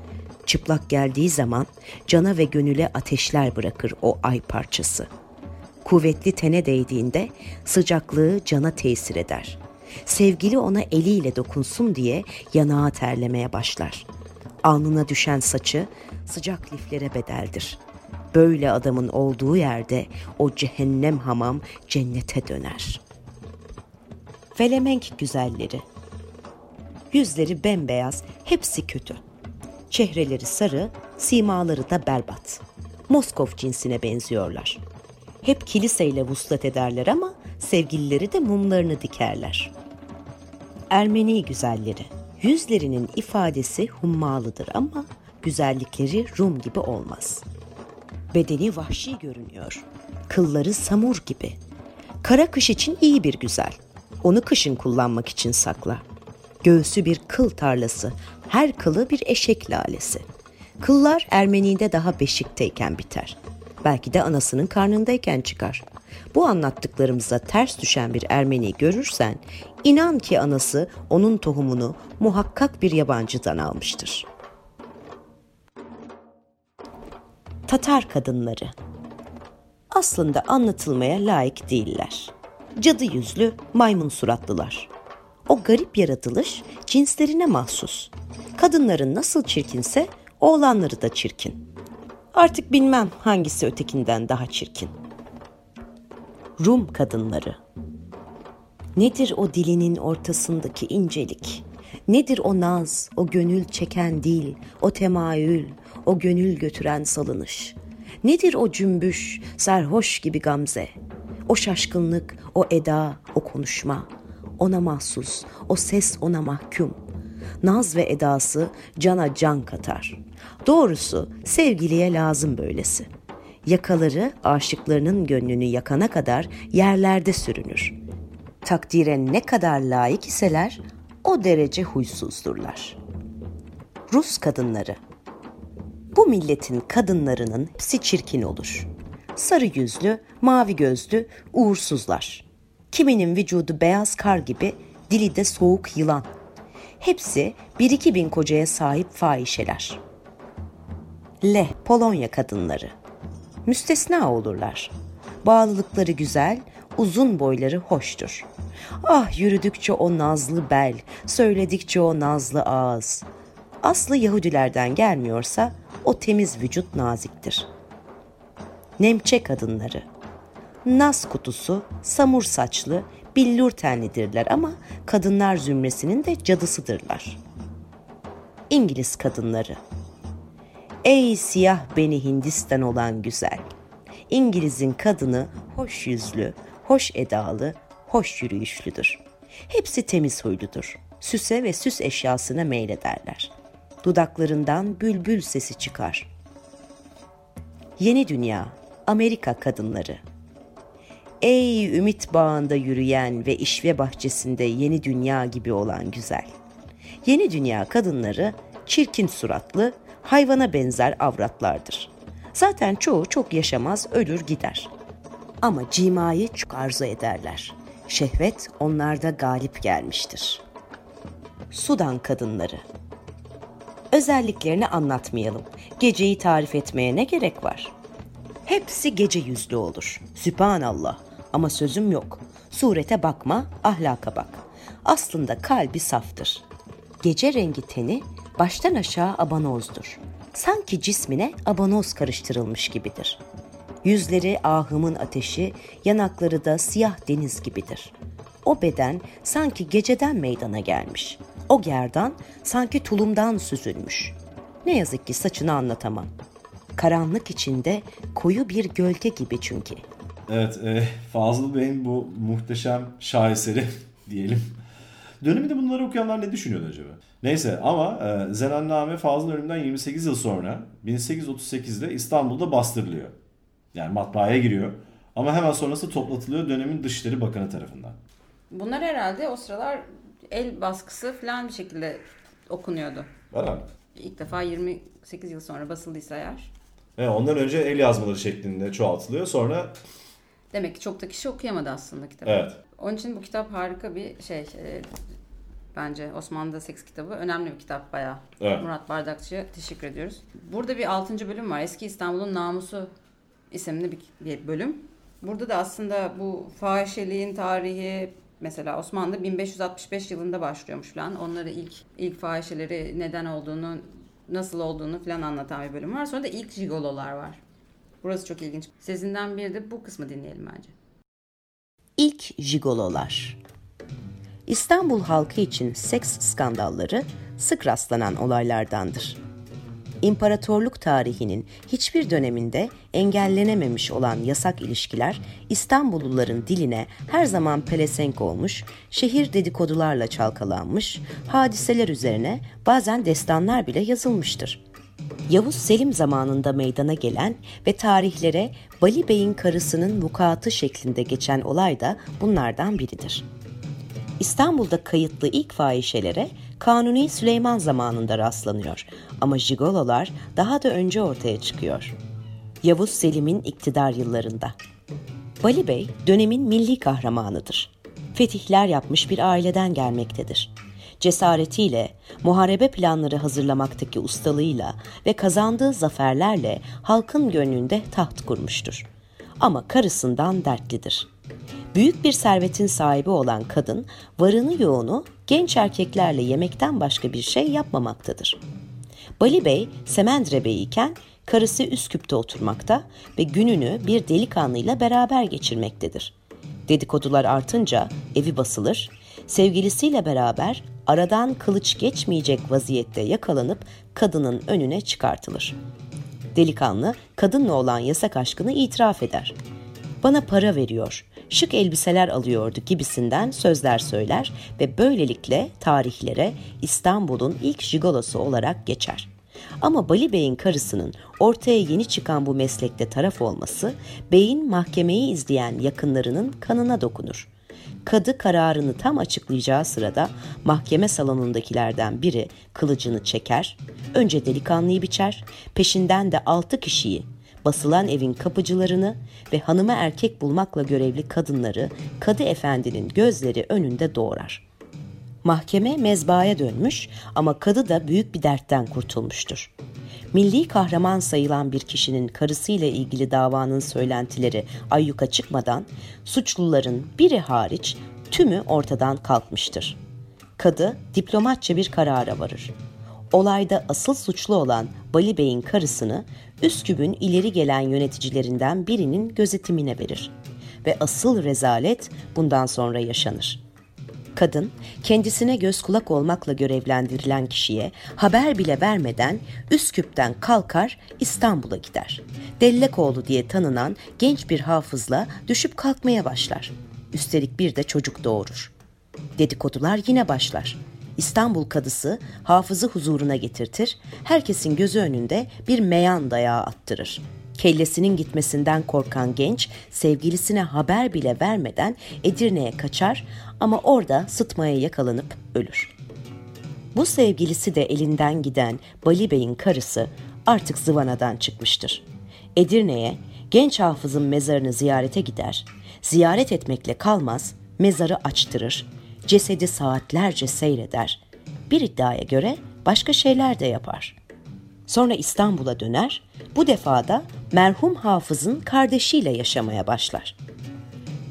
[SPEAKER 3] Çıplak geldiği zaman cana ve gönüle ateşler bırakır o ay parçası. Kuvvetli tene değdiğinde sıcaklığı cana tesir eder. Sevgili ona eliyle dokunsun diye yanağa terlemeye başlar. Alnına düşen saçı sıcak liflere bedeldir. Böyle adamın olduğu yerde o cehennem hamam cennete döner. Felemenk güzelleri. Yüzleri bembeyaz, hepsi kötü. Çehreleri sarı, simaları da berbat. Moskov cinsine benziyorlar. Hep kiliseyle vuslat ederler ama sevgilileri de mumlarını dikerler. Ermeni güzelleri. Yüzlerinin ifadesi hummalıdır ama güzellikleri Rum gibi olmaz. Bedeni vahşi görünüyor. Kılları samur gibi. Kara kış için iyi bir güzel. Onu kışın kullanmak için sakla. Göğsü bir kıl tarlası, her kılı bir eşek lalesi. Kıllar Ermeni'de daha beşikteyken biter. Belki de anasının karnındayken çıkar. Bu anlattıklarımıza ters düşen bir Ermeni görürsen, inan ki anası onun tohumunu muhakkak bir yabancıdan almıştır. Tatar kadınları aslında anlatılmaya layık değiller. Cadı yüzlü, maymun suratlılar. O garip yaratılış cinslerine mahsus. Kadınların nasıl çirkinse oğlanları da çirkin. Artık bilmem hangisi ötekinden daha çirkin. Rum kadınları. Nedir o dilinin ortasındaki incelik? Nedir o naz, o gönül çeken dil, o temayül, o gönül götüren salınış? Nedir o cümbüş, serhoş gibi gamze? O şaşkınlık, o eda, o konuşma, ona mahsus, o ses ona mahkum. Naz ve edası cana can katar. Doğrusu sevgiliye lazım böylesi. Yakaları aşıklarının gönlünü yakana kadar yerlerde sürünür. Takdire ne kadar layık iseler o derece huysuzdurlar. Rus kadınları Bu milletin kadınlarının hepsi çirkin olur. Sarı yüzlü, mavi gözlü, uğursuzlar. Kiminin vücudu beyaz kar gibi, dili de soğuk yılan. Hepsi bir iki bin kocaya sahip fahişeler. L. Polonya kadınları. Müstesna olurlar. Bağlılıkları güzel, uzun boyları hoştur. Ah yürüdükçe o nazlı bel, söyledikçe o nazlı ağız. Aslı Yahudilerden gelmiyorsa o temiz vücut naziktir. Nemçe kadınları. Nas kutusu, samur saçlı, billur tenlidirler ama kadınlar zümresinin de cadısıdırlar. İngiliz kadınları. Ey siyah beni Hindistan olan güzel. İngiliz'in kadını hoş yüzlü, hoş edalı, hoş yürüyüşlüdür. Hepsi temiz huyludur. Süse ve süs eşyasına meylederler. Dudaklarından bülbül sesi çıkar. Yeni Dünya, Amerika kadınları. Ey ümit bağında yürüyen ve işve bahçesinde yeni dünya gibi olan güzel. Yeni dünya kadınları çirkin suratlı, hayvana benzer avratlardır. Zaten çoğu çok yaşamaz, ölür gider. Ama cimayı çok arzu ederler. Şehvet onlarda galip gelmiştir. Sudan kadınları Özelliklerini anlatmayalım. Geceyi tarif etmeye ne gerek var? Hepsi gece yüzlü olur. Sübhanallah. Ama sözüm yok. Surete bakma, ahlaka bak. Aslında kalbi saftır. Gece rengi teni baştan aşağı abanozdur. Sanki cismine abanoz karıştırılmış gibidir. Yüzleri ahımın ateşi, yanakları da siyah deniz gibidir. O beden sanki geceden meydana gelmiş. O gerdan sanki tulumdan süzülmüş. Ne yazık ki saçını anlatamam. Karanlık içinde koyu bir gölge gibi çünkü.
[SPEAKER 2] Evet, e, Fazıl Bey'in bu muhteşem şaheseri diyelim. Döneminde bunları okuyanlar ne düşünüyordu acaba? Neyse ama e, Zenanname Fazıl ölümünden 28 yıl sonra 1838'de İstanbul'da bastırılıyor. Yani matbaaya giriyor. Ama hemen sonrası toplatılıyor dönemin Dışişleri Bakanı tarafından.
[SPEAKER 1] Bunlar herhalde o sıralar el baskısı falan bir şekilde okunuyordu.
[SPEAKER 2] Var
[SPEAKER 1] İlk defa 28 yıl sonra basıldıysa eğer.
[SPEAKER 2] Evet, ondan önce el yazmaları şeklinde çoğaltılıyor. Sonra
[SPEAKER 1] Demek ki çok da kişi okuyamadı aslında kitabı.
[SPEAKER 2] Evet.
[SPEAKER 1] Onun için bu kitap harika bir şey. E, bence Osmanlı'da seks kitabı. Önemli bir kitap bayağı.
[SPEAKER 2] Evet.
[SPEAKER 1] Murat Bardakçı'ya teşekkür ediyoruz. Burada bir 6. bölüm var. Eski İstanbul'un Namusu isimli bir, bir bölüm. Burada da aslında bu fahişeliğin tarihi mesela Osmanlı 1565 yılında başlıyormuş falan. Onları ilk ilk fahişeleri neden olduğunu, nasıl olduğunu falan anlatan bir bölüm var. Sonra da ilk jigololar var. Burası çok ilginç. Sezinden bir de bu kısmı dinleyelim bence.
[SPEAKER 3] İlk jigololar. İstanbul halkı için seks skandalları sık rastlanan olaylardandır. İmparatorluk tarihinin hiçbir döneminde engellenememiş olan yasak ilişkiler İstanbulluların diline her zaman pelesenk olmuş, şehir dedikodularla çalkalanmış, hadiseler üzerine bazen destanlar bile yazılmıştır. Yavuz Selim zamanında meydana gelen ve tarihlere Bali Bey'in karısının vukuatı şeklinde geçen olay da bunlardan biridir. İstanbul'da kayıtlı ilk fahişelere Kanuni Süleyman zamanında rastlanıyor ama jigololar daha da önce ortaya çıkıyor. Yavuz Selim'in iktidar yıllarında. Bali Bey dönemin milli kahramanıdır. Fetihler yapmış bir aileden gelmektedir. Cesaretiyle, muharebe planları hazırlamaktaki ustalığıyla ve kazandığı zaferlerle halkın gönlünde taht kurmuştur. Ama karısından dertlidir. Büyük bir servetin sahibi olan kadın varını yoğunu genç erkeklerle yemekten başka bir şey yapmamaktadır. Bali Bey Semendre Bey iken karısı Üsküp'te oturmakta ve gününü bir delikanlıyla beraber geçirmektedir. Dedikodular artınca evi basılır, sevgilisiyle beraber aradan kılıç geçmeyecek vaziyette yakalanıp kadının önüne çıkartılır. Delikanlı kadınla olan yasak aşkını itiraf eder. Bana para veriyor, şık elbiseler alıyordu gibisinden sözler söyler ve böylelikle tarihlere İstanbul'un ilk jigolosu olarak geçer. Ama Bali Bey'in karısının ortaya yeni çıkan bu meslekte taraf olması, beyin mahkemeyi izleyen yakınlarının kanına dokunur. Kadı kararını tam açıklayacağı sırada mahkeme salonundakilerden biri kılıcını çeker, önce delikanlıyı biçer, peşinden de altı kişiyi basılan evin kapıcılarını ve hanıma erkek bulmakla görevli kadınları kadı efendinin gözleri önünde doğrar. Mahkeme mezbaya dönmüş ama kadı da büyük bir dertten kurtulmuştur. Milli kahraman sayılan bir kişinin karısıyla ilgili davanın söylentileri ayyuka çıkmadan suçluların biri hariç tümü ortadan kalkmıştır. Kadı diplomatça bir karara varır. Olayda asıl suçlu olan Bali Bey'in karısını Üsküp'ün ileri gelen yöneticilerinden birinin gözetimine verir. Ve asıl rezalet bundan sonra yaşanır. Kadın kendisine göz kulak olmakla görevlendirilen kişiye haber bile vermeden Üsküp'ten kalkar İstanbul'a gider. Dellekoğlu diye tanınan genç bir hafızla düşüp kalkmaya başlar. Üstelik bir de çocuk doğurur. Dedikodular yine başlar. İstanbul kadısı hafızı huzuruna getirtir, herkesin gözü önünde bir meyan dayağı attırır. Kellesinin gitmesinden korkan genç sevgilisine haber bile vermeden Edirne'ye kaçar ama orada sıtmaya yakalanıp ölür. Bu sevgilisi de elinden giden Bali Bey'in karısı artık zıvanadan çıkmıştır. Edirne'ye genç hafızın mezarını ziyarete gider. Ziyaret etmekle kalmaz, mezarı açtırır. Cesedi saatlerce seyreder. Bir iddiaya göre başka şeyler de yapar. Sonra İstanbul'a döner, bu defa da merhum hafızın kardeşiyle yaşamaya başlar.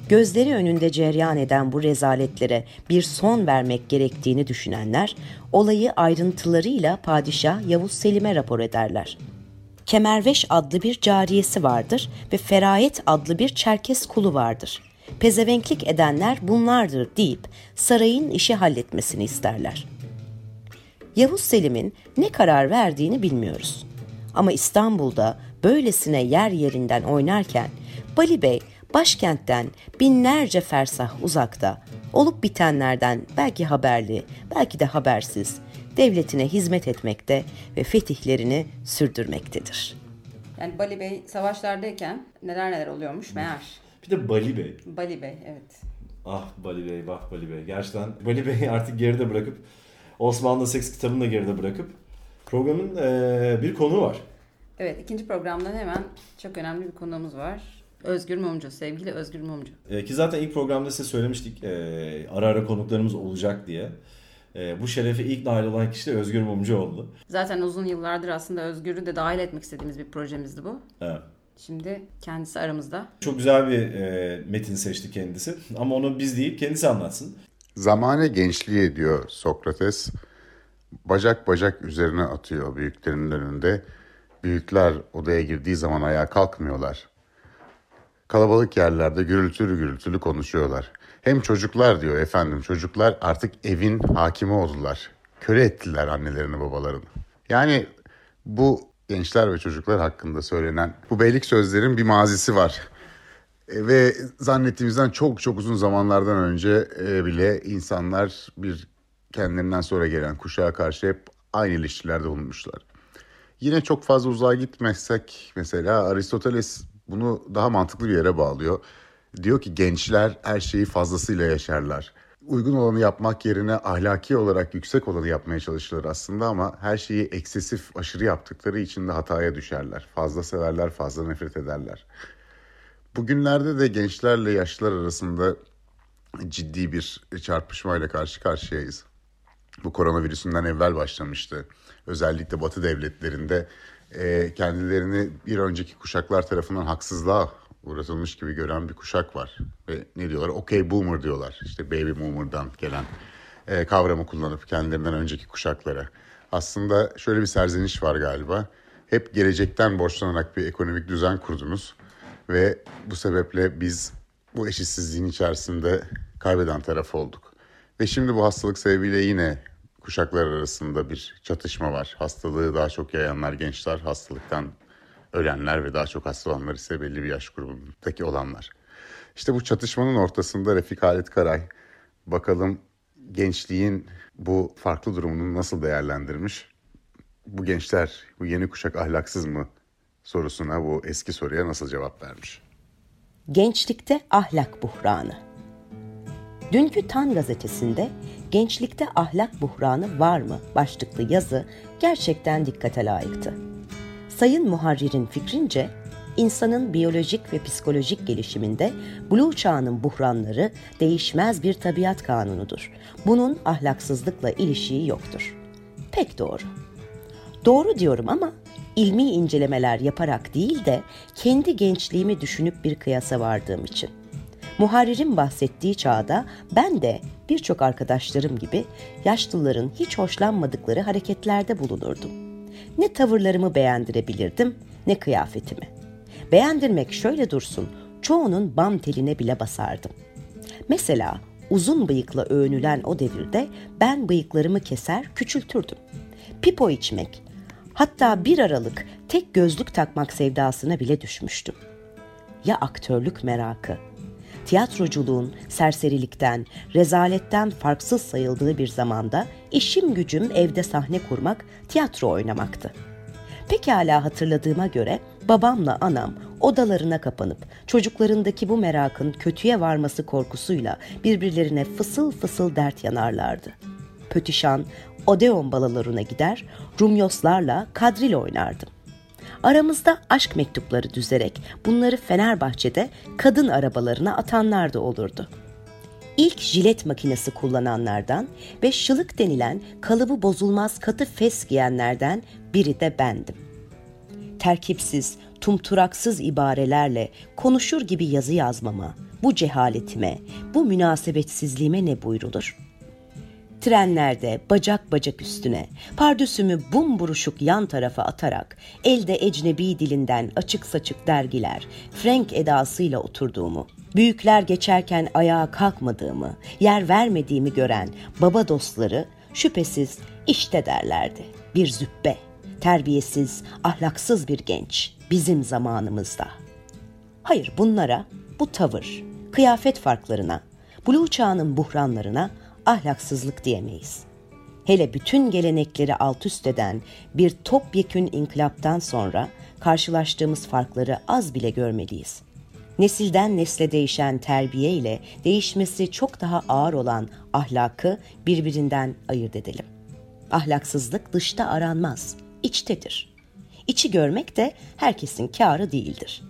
[SPEAKER 3] Gözleri önünde cereyan eden bu rezaletlere bir son vermek gerektiğini düşünenler, olayı ayrıntılarıyla padişah Yavuz Selim'e rapor ederler. Kemerveş adlı bir cariyesi vardır ve Ferayet adlı bir Çerkes kulu vardır. Pezevenklik edenler bunlardır deyip sarayın işi halletmesini isterler. Yavuz Selim'in ne karar verdiğini bilmiyoruz. Ama İstanbul'da böylesine yer yerinden oynarken Bali Bey başkentten binlerce fersah uzakta olup bitenlerden belki haberli, belki de habersiz devletine hizmet etmekte ve fetihlerini sürdürmektedir.
[SPEAKER 1] Yani Bali Bey savaşlardayken neler neler oluyormuş meğer.
[SPEAKER 2] Bir de Bali Bey.
[SPEAKER 1] Bali Bey evet.
[SPEAKER 2] Ah Bali Bey, vah Bali Bey. Gerçekten Bali Bey artık geride bırakıp Osmanlı Seks kitabını da geride bırakıp programın eee, bir konuğu var.
[SPEAKER 1] Evet ikinci programdan hemen çok önemli bir konuğumuz var. Özgür Mumcu, sevgili Özgür Mumcu.
[SPEAKER 2] Ee, ki zaten ilk programda size söylemiştik ee, ara ara konuklarımız olacak diye. Ee, bu şerefe ilk dahil olan kişi de Özgür Mumcu oldu.
[SPEAKER 1] Zaten uzun yıllardır aslında Özgür'ü de dahil etmek istediğimiz bir projemizdi bu.
[SPEAKER 2] Evet.
[SPEAKER 1] Şimdi kendisi aramızda.
[SPEAKER 2] Çok güzel bir ee, metin seçti kendisi. Ama onu biz değil kendisi anlatsın.
[SPEAKER 4] Zamane gençliği diyor Sokrates. Bacak bacak üzerine atıyor büyüklerinin önünde. Büyükler odaya girdiği zaman ayağa kalkmıyorlar. Kalabalık yerlerde gürültülü gürültülü konuşuyorlar. Hem çocuklar diyor efendim çocuklar artık evin hakimi oldular. Köle ettiler annelerini babalarını. Yani bu gençler ve çocuklar hakkında söylenen bu beylik sözlerin bir mazisi var. E, Ve zannettiğimizden çok çok uzun zamanlardan önce e, bile insanlar bir kendilerinden sonra gelen kuşağa karşı hep aynı ilişkilerde bulunmuşlar. Yine çok fazla uzağa gitmezsek mesela Aristoteles bunu daha mantıklı bir yere bağlıyor. Diyor ki gençler her şeyi fazlasıyla yaşarlar. Uygun olanı yapmak yerine ahlaki olarak yüksek olanı yapmaya çalışırlar aslında ama her şeyi eksesif, aşırı yaptıkları için de hataya düşerler. Fazla severler, fazla nefret ederler. Bugünlerde de gençlerle yaşlılar arasında ciddi bir çarpışmayla karşı karşıyayız. Bu koronavirüsünden evvel başlamıştı. Özellikle Batı devletlerinde e, kendilerini bir önceki kuşaklar tarafından haksızlığa uğratılmış gibi gören bir kuşak var. Ve ne diyorlar? Okay boomer diyorlar. İşte baby boomer'dan gelen e, kavramı kullanıp kendilerinden önceki kuşaklara. Aslında şöyle bir serzeniş var galiba. Hep gelecekten borçlanarak bir ekonomik düzen kurdunuz. Ve bu sebeple biz bu eşitsizliğin içerisinde kaybeden taraf olduk. Ve şimdi bu hastalık sebebiyle yine kuşaklar arasında bir çatışma var. Hastalığı daha çok yayanlar gençler, hastalıktan ölenler ve daha çok hasta olanlar ise belli bir yaş grubundaki olanlar. İşte bu çatışmanın ortasında Refik Halit Karay bakalım gençliğin bu farklı durumunu nasıl değerlendirmiş? Bu gençler, bu yeni kuşak ahlaksız mı sorusuna bu eski soruya nasıl cevap vermiş?
[SPEAKER 3] Gençlikte ahlak buhranı. Dünkü Tan gazetesinde gençlikte ahlak buhranı var mı başlıklı yazı gerçekten dikkate layıktı. Sayın Muharrir'in fikrince insanın biyolojik ve psikolojik gelişiminde Blue çağının buhranları değişmez bir tabiat kanunudur. Bunun ahlaksızlıkla ilişiği yoktur. Pek doğru. Doğru diyorum ama ilmi incelemeler yaparak değil de kendi gençliğimi düşünüp bir kıyasa vardığım için. Muharrir'in bahsettiği çağda ben de birçok arkadaşlarım gibi yaşlıların hiç hoşlanmadıkları hareketlerde bulunurdum. Ne tavırlarımı beğendirebilirdim ne kıyafetimi. Beğendirmek şöyle dursun çoğunun bam teline bile basardım. Mesela uzun bıyıkla övünülen o devirde ben bıyıklarımı keser küçültürdüm. Pipo içmek, hatta bir aralık tek gözlük takmak sevdasına bile düşmüştüm. Ya aktörlük merakı? Tiyatroculuğun serserilikten, rezaletten farksız sayıldığı bir zamanda işim gücüm evde sahne kurmak, tiyatro oynamaktı. Pekala hatırladığıma göre babamla anam odalarına kapanıp çocuklarındaki bu merakın kötüye varması korkusuyla birbirlerine fısıl fısıl dert yanarlardı. Pötişan, Odeon balalarına gider, Rumyoslarla kadril oynardım. Aramızda aşk mektupları düzerek bunları Fenerbahçe'de kadın arabalarına atanlar da olurdu. İlk jilet makinesi kullananlardan ve şılık denilen kalıbı bozulmaz katı fes giyenlerden biri de bendim. Terkipsiz, tumturaksız ibarelerle konuşur gibi yazı yazmama, bu cehaletime, bu münasebetsizliğime ne buyrulur? Trenlerde bacak bacak üstüne, pardüsümü bumburuşuk yan tarafa atarak, elde ecnebi dilinden açık saçık dergiler, Frank edasıyla oturduğumu, büyükler geçerken ayağa kalkmadığımı, yer vermediğimi gören baba dostları şüphesiz işte derlerdi. Bir züppe, terbiyesiz, ahlaksız bir genç. bizim zamanımızda. Hayır bunlara bu tavır, kıyafet farklarına, Blue çağının buhranlarına ahlaksızlık diyemeyiz. Hele bütün gelenekleri alt üst eden bir topyekün inkılaptan sonra karşılaştığımız farkları az bile görmeliyiz. Nesilden nesle değişen terbiye ile değişmesi çok daha ağır olan ahlakı birbirinden ayırt edelim. Ahlaksızlık dışta aranmaz, içtedir. İçi görmek de herkesin kârı değildir.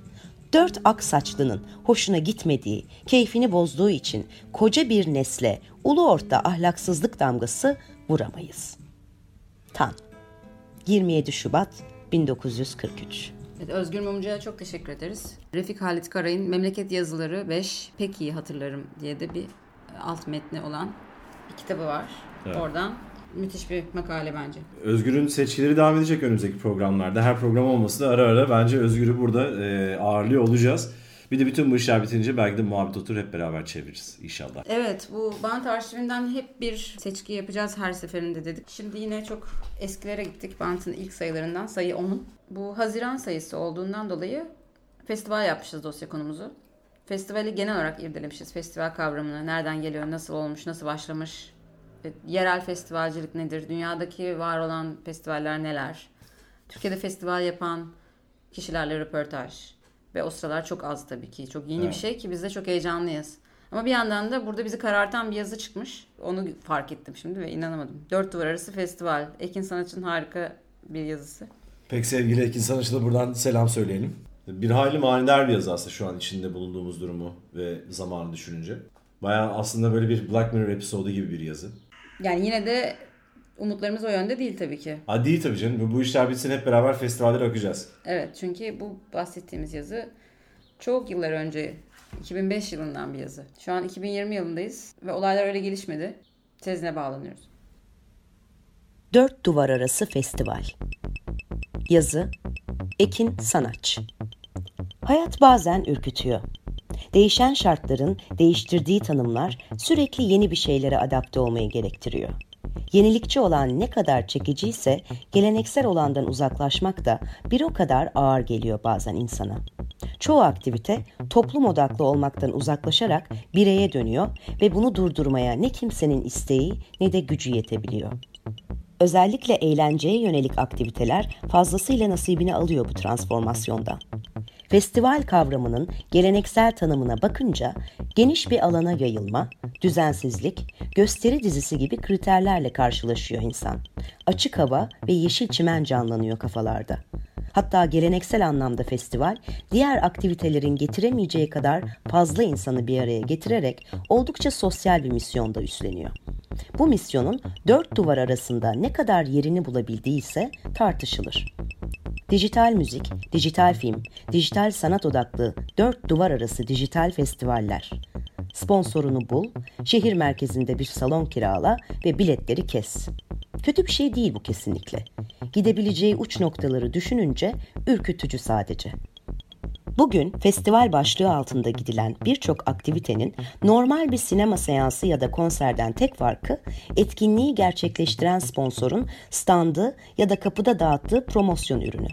[SPEAKER 3] Dört ak saçlının hoşuna gitmediği, keyfini bozduğu için koca bir nesle ulu orta ahlaksızlık damgası vuramayız. Tan 27 Şubat 1943
[SPEAKER 1] Evet, Özgür Mumcu'ya çok teşekkür ederiz. Refik Halit Karay'ın Memleket Yazıları 5 Pek iyi hatırlarım diye de bir alt metni olan bir kitabı var.
[SPEAKER 2] Evet.
[SPEAKER 1] Oradan müthiş bir makale bence.
[SPEAKER 2] Özgür'ün seçkileri devam edecek önümüzdeki programlarda. Her program olması da ara ara bence Özgür'ü burada e, ağırlıyor olacağız. Bir de bütün bu işler bitince belki de muhabbet otur hep beraber çeviririz inşallah.
[SPEAKER 1] Evet bu bant arşivinden hep bir seçki yapacağız her seferinde dedik. Şimdi yine çok eskilere gittik bantın ilk sayılarından sayı 10. Bu Haziran sayısı olduğundan dolayı festival yapmışız dosya konumuzu. Festivali genel olarak irdelemişiz. Festival kavramını, nereden geliyor, nasıl olmuş, nasıl başlamış, yerel festivalcilik nedir, dünyadaki var olan festivaller neler, Türkiye'de festival yapan kişilerle röportaj ve o sıralar çok az tabii ki. Çok yeni bir
[SPEAKER 2] Evet.
[SPEAKER 1] şey ki biz de çok heyecanlıyız. Ama bir yandan da burada bizi karartan bir yazı çıkmış. Onu fark ettim şimdi ve inanamadım. Dört Duvar Arası Festival. Ekin Sanatçı'nın harika bir yazısı.
[SPEAKER 2] Pek sevgili Ekin Sanatçı'da buradan selam söyleyelim. Bir hayli manidar bir yazı aslında şu an içinde bulunduğumuz durumu ve zamanı düşününce. Bayağı aslında böyle bir Black Mirror episodu gibi bir yazı.
[SPEAKER 1] Yani yine de umutlarımız o yönde değil tabii ki.
[SPEAKER 2] Ha değil tabii canım. Bu işler bitsin hep beraber festivallere akacağız.
[SPEAKER 1] Evet çünkü bu bahsettiğimiz yazı çok yıllar önce 2005 yılından bir yazı. Şu an 2020 yılındayız ve olaylar öyle gelişmedi. Tezine bağlanıyoruz.
[SPEAKER 3] Dört Duvar Arası Festival Yazı Ekin Sanatçı Hayat bazen ürkütüyor. Değişen şartların değiştirdiği tanımlar sürekli yeni bir şeylere adapte olmayı gerektiriyor. Yenilikçi olan ne kadar çekiciyse geleneksel olandan uzaklaşmak da bir o kadar ağır geliyor bazen insana. Çoğu aktivite toplum odaklı olmaktan uzaklaşarak bireye dönüyor ve bunu durdurmaya ne kimsenin isteği ne de gücü yetebiliyor. Özellikle eğlenceye yönelik aktiviteler fazlasıyla nasibini alıyor bu transformasyonda. Festival kavramının geleneksel tanımına bakınca geniş bir alana yayılma, düzensizlik, gösteri dizisi gibi kriterlerle karşılaşıyor insan. Açık hava ve yeşil çimen canlanıyor kafalarda. Hatta geleneksel anlamda festival, diğer aktivitelerin getiremeyeceği kadar fazla insanı bir araya getirerek oldukça sosyal bir misyonda üstleniyor. Bu misyonun dört duvar arasında ne kadar yerini bulabildiyse tartışılır. Dijital müzik, dijital film, dijital sanat odaklı dört duvar arası dijital festivaller. Sponsorunu bul, şehir merkezinde bir salon kirala ve biletleri kes. Kötü bir şey değil bu kesinlikle. Gidebileceği uç noktaları düşününce ürkütücü sadece. Bugün festival başlığı altında gidilen birçok aktivitenin normal bir sinema seansı ya da konserden tek farkı etkinliği gerçekleştiren sponsorun standı ya da kapıda dağıttığı promosyon ürünü.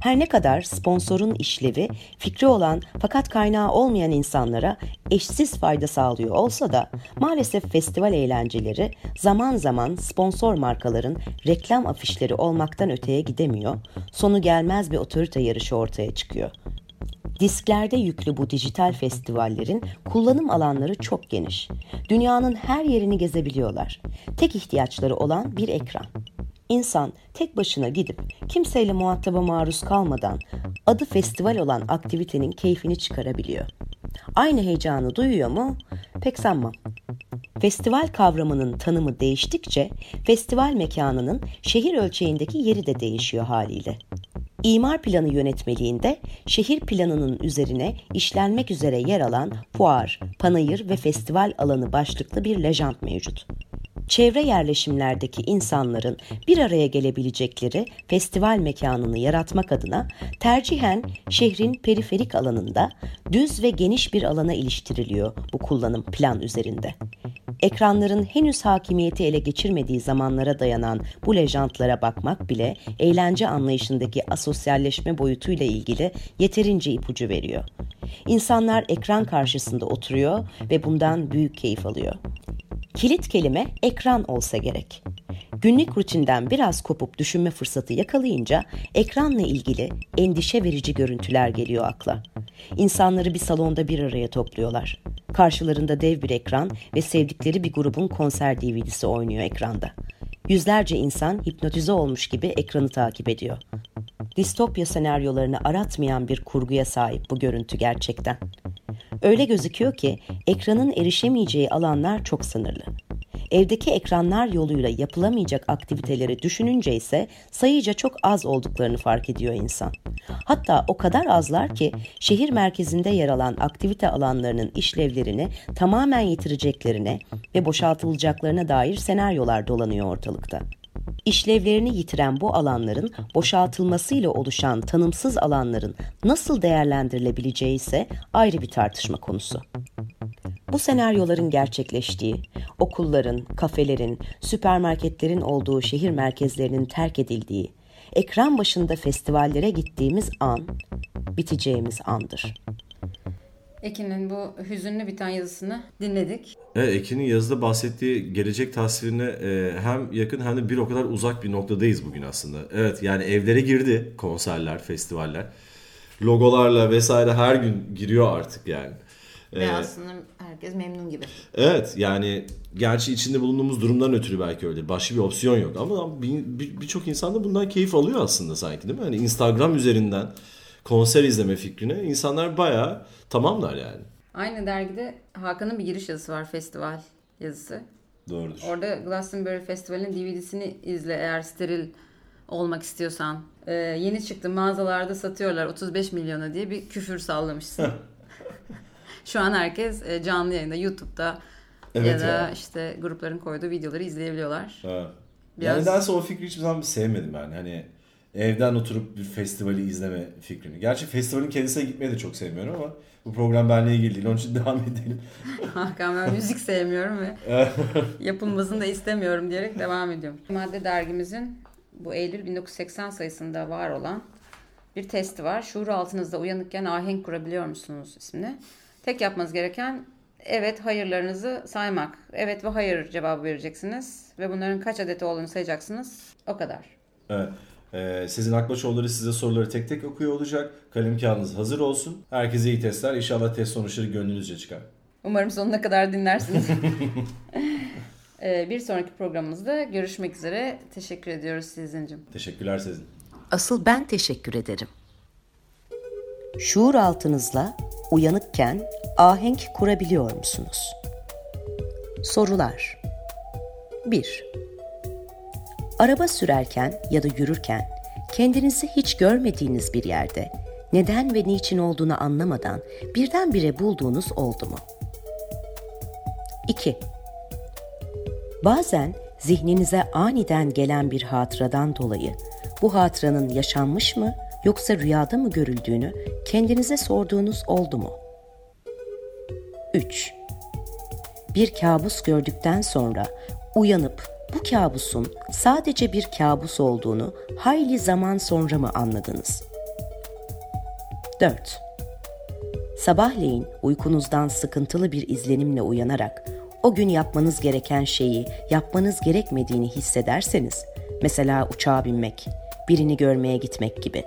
[SPEAKER 3] Her ne kadar sponsorun işlevi fikri olan fakat kaynağı olmayan insanlara eşsiz fayda sağlıyor olsa da maalesef festival eğlenceleri zaman zaman sponsor markaların reklam afişleri olmaktan öteye gidemiyor, sonu gelmez bir otorite yarışı ortaya çıkıyor. Disklerde yüklü bu dijital festivallerin kullanım alanları çok geniş. Dünyanın her yerini gezebiliyorlar. Tek ihtiyaçları olan bir ekran. İnsan tek başına gidip kimseyle muhataba maruz kalmadan adı festival olan aktivitenin keyfini çıkarabiliyor. Aynı heyecanı duyuyor mu? Pek sanmam. Festival kavramının tanımı değiştikçe festival mekanının şehir ölçeğindeki yeri de değişiyor haliyle. İmar planı yönetmeliğinde şehir planının üzerine işlenmek üzere yer alan fuar, panayır ve festival alanı başlıklı bir lejant mevcut. Çevre yerleşimlerdeki insanların bir araya gelebilecekleri festival mekanını yaratmak adına tercihen şehrin periferik alanında düz ve geniş bir alana iliştiriliyor bu kullanım plan üzerinde. Ekranların henüz hakimiyeti ele geçirmediği zamanlara dayanan bu lejantlara bakmak bile eğlence anlayışındaki asosyalleşme boyutuyla ilgili yeterince ipucu veriyor. İnsanlar ekran karşısında oturuyor ve bundan büyük keyif alıyor. Kilit kelime ekran olsa gerek. Günlük rutinden biraz kopup düşünme fırsatı yakalayınca ekranla ilgili endişe verici görüntüler geliyor akla. İnsanları bir salonda bir araya topluyorlar. Karşılarında dev bir ekran ve sevdikleri bir grubun konser DVD'si oynuyor ekranda. Yüzlerce insan hipnotize olmuş gibi ekranı takip ediyor. Distopya senaryolarını aratmayan bir kurguya sahip bu görüntü gerçekten. Öyle gözüküyor ki ekranın erişemeyeceği alanlar çok sınırlı. Evdeki ekranlar yoluyla yapılamayacak aktiviteleri düşününce ise sayıca çok az olduklarını fark ediyor insan. Hatta o kadar azlar ki şehir merkezinde yer alan aktivite alanlarının işlevlerini tamamen yitireceklerine ve boşaltılacaklarına dair senaryolar dolanıyor ortalıkta. İşlevlerini yitiren bu alanların boşaltılmasıyla oluşan tanımsız alanların nasıl değerlendirilebileceği ise ayrı bir tartışma konusu. Bu senaryoların gerçekleştiği, okulların, kafelerin, süpermarketlerin olduğu şehir merkezlerinin terk edildiği, ekran başında festivallere gittiğimiz an, biteceğimiz andır.
[SPEAKER 1] Ekin'in bu hüzünlü biten yazısını dinledik.
[SPEAKER 2] Evet, Ekin'in yazıda bahsettiği gelecek tasvirine e, hem yakın hem de bir o kadar uzak bir noktadayız bugün aslında. Evet yani evlere girdi konserler, festivaller. Logolarla vesaire her gün giriyor artık yani.
[SPEAKER 1] Ve ee, aslında herkes memnun gibi.
[SPEAKER 2] Evet yani gerçi içinde bulunduğumuz durumdan ötürü belki öyle. Başka bir opsiyon yok ama birçok bir, bir insan da bundan keyif alıyor aslında sanki değil mi? Hani Instagram üzerinden konser izleme fikrine insanlar bayağı tamamlar yani.
[SPEAKER 1] Aynı dergide Hakan'ın bir giriş yazısı var festival yazısı.
[SPEAKER 2] Doğrudur.
[SPEAKER 1] Orada Glastonbury Festival'in DVD'sini izle eğer steril olmak istiyorsan. Ee, yeni çıktı mağazalarda satıyorlar 35 milyona diye bir küfür sallamışsın. Şu an herkes e, canlı yayında YouTube'da evet ya da ya. işte grupların koyduğu videoları izleyebiliyorlar.
[SPEAKER 2] Ha. Biraz... Yani nedense o fikri hiçbir zaman sevmedim ben. Hani evden oturup bir festivali izleme fikrini. Gerçi festivalin kendisine gitmeyi de çok sevmiyorum ama bu program benimle ilgili değil. Onun için devam edelim.
[SPEAKER 1] Hakan ben müzik sevmiyorum ve yapılmasını da istemiyorum diyerek devam ediyorum. Madde dergimizin bu Eylül 1980 sayısında var olan bir testi var. Şuur altınızda uyanıkken ahenk kurabiliyor musunuz isimli. Tek yapmanız gereken evet hayırlarınızı saymak. Evet ve hayır cevabı vereceksiniz. Ve bunların kaç adeti olduğunu sayacaksınız. O kadar.
[SPEAKER 2] Evet. Ee, sizin Akbaşoğulları size soruları tek tek okuyor olacak. Kalem kağıdınız hazır olsun. Herkese iyi testler. İnşallah test sonuçları gönlünüzce çıkar.
[SPEAKER 1] Umarım sonuna kadar dinlersiniz. ee, bir sonraki programımızda görüşmek üzere. Teşekkür ediyoruz Sezin'cim.
[SPEAKER 2] Teşekkürler Sezin.
[SPEAKER 3] Asıl ben teşekkür ederim. Şuur altınızla uyanıkken ahenk kurabiliyor musunuz? Sorular 1. Araba sürerken ya da yürürken kendinizi hiç görmediğiniz bir yerde neden ve niçin olduğunu anlamadan birdenbire bulduğunuz oldu mu? 2. Bazen zihninize aniden gelen bir hatıradan dolayı bu hatıranın yaşanmış mı yoksa rüyada mı görüldüğünü kendinize sorduğunuz oldu mu? 3. Bir kabus gördükten sonra uyanıp bu kabusun sadece bir kabus olduğunu hayli zaman sonra mı anladınız? 4. Sabahleyin uykunuzdan sıkıntılı bir izlenimle uyanarak o gün yapmanız gereken şeyi yapmanız gerekmediğini hissederseniz, mesela uçağa binmek, birini görmeye gitmek gibi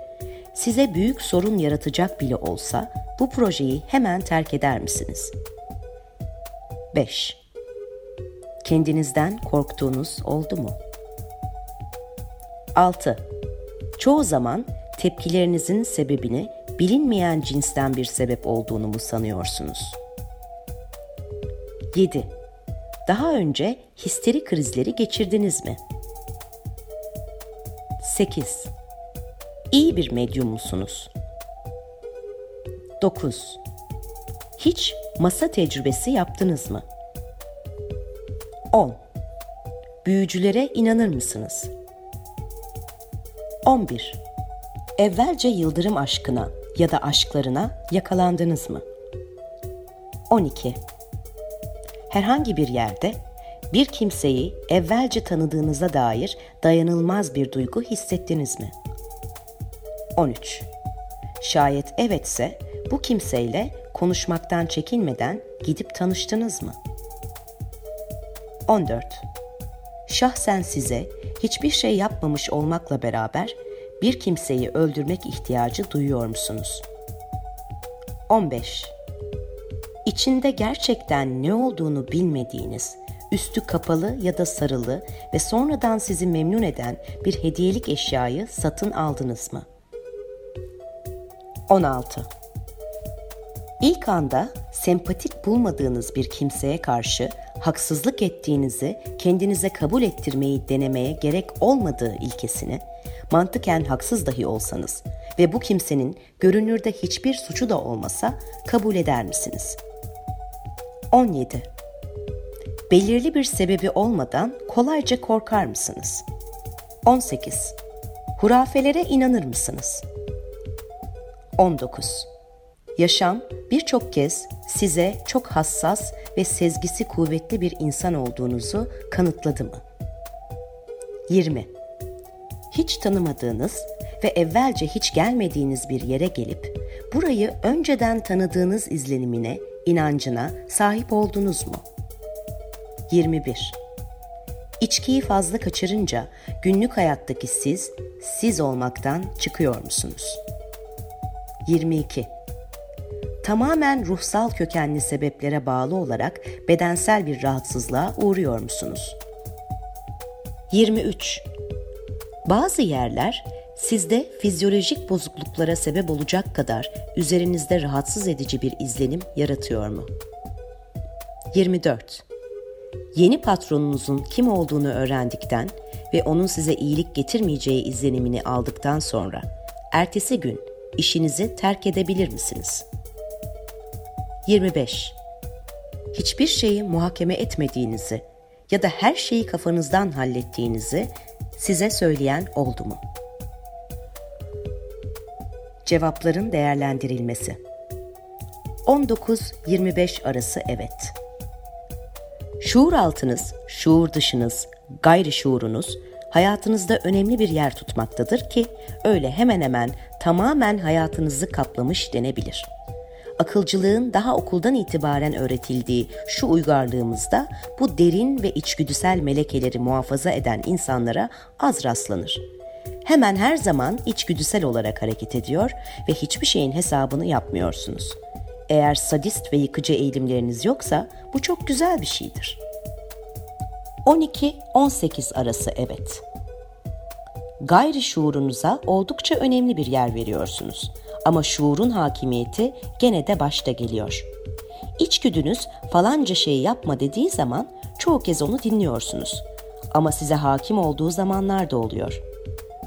[SPEAKER 3] size büyük sorun yaratacak bile olsa bu projeyi hemen terk eder misiniz? 5. Kendinizden korktuğunuz oldu mu? 6. Çoğu zaman tepkilerinizin sebebini bilinmeyen cinsten bir sebep olduğunu mu sanıyorsunuz? 7. Daha önce histeri krizleri geçirdiniz mi? 8. İyi bir medyum musunuz? 9. Hiç masa tecrübesi yaptınız mı? 10. Büyücülere inanır mısınız? 11. Evvelce yıldırım aşkına ya da aşklarına yakalandınız mı? 12. herhangi bir yerde bir kimseyi evvelce tanıdığınıza dair dayanılmaz bir duygu hissettiniz mi? 13. Şayet evetse bu kimseyle konuşmaktan çekinmeden gidip tanıştınız mı? 14. Şahsen size hiçbir şey yapmamış olmakla beraber bir kimseyi öldürmek ihtiyacı duyuyor musunuz? 15. İçinde gerçekten ne olduğunu bilmediğiniz, üstü kapalı ya da sarılı ve sonradan sizi memnun eden bir hediyelik eşyayı satın aldınız mı? 16. İlk anda sempatik bulmadığınız bir kimseye karşı haksızlık ettiğinizi kendinize kabul ettirmeyi denemeye gerek olmadığı ilkesini, mantıken haksız dahi olsanız ve bu kimsenin görünürde hiçbir suçu da olmasa kabul eder misiniz? 17. Belirli bir sebebi olmadan kolayca korkar mısınız? 18. Hurafelere inanır mısınız? 19. Yaşam birçok kez size çok hassas ve sezgisi kuvvetli bir insan olduğunuzu kanıtladı mı? 20. Hiç tanımadığınız ve evvelce hiç gelmediğiniz bir yere gelip burayı önceden tanıdığınız izlenimine, inancına sahip oldunuz mu? 21. İçkiyi fazla kaçırınca günlük hayattaki siz, siz olmaktan çıkıyor musunuz? 22. Tamamen ruhsal kökenli sebeplere bağlı olarak bedensel bir rahatsızlığa uğruyor musunuz? 23. Bazı yerler sizde fizyolojik bozukluklara sebep olacak kadar üzerinizde rahatsız edici bir izlenim yaratıyor mu? 24. Yeni patronunuzun kim olduğunu öğrendikten ve onun size iyilik getirmeyeceği izlenimini aldıktan sonra ertesi gün işinizi terk edebilir misiniz? 25. Hiçbir şeyi muhakeme etmediğinizi ya da her şeyi kafanızdan hallettiğinizi size söyleyen oldu mu? Cevapların değerlendirilmesi 19-25 arası evet. Şuur altınız, şuur dışınız, gayri şuurunuz hayatınızda önemli bir yer tutmaktadır ki öyle hemen hemen tamamen hayatınızı kaplamış denebilir. Akılcılığın daha okuldan itibaren öğretildiği şu uygarlığımızda bu derin ve içgüdüsel melekeleri muhafaza eden insanlara az rastlanır. Hemen her zaman içgüdüsel olarak hareket ediyor ve hiçbir şeyin hesabını yapmıyorsunuz. Eğer sadist ve yıkıcı eğilimleriniz yoksa bu çok güzel bir şeydir. 12-18 arası evet. Gayri şuurunuza oldukça önemli bir yer veriyorsunuz. Ama şuurun hakimiyeti gene de başta geliyor. İçgüdünüz falanca şeyi yapma dediği zaman çoğu kez onu dinliyorsunuz. Ama size hakim olduğu zamanlar da oluyor.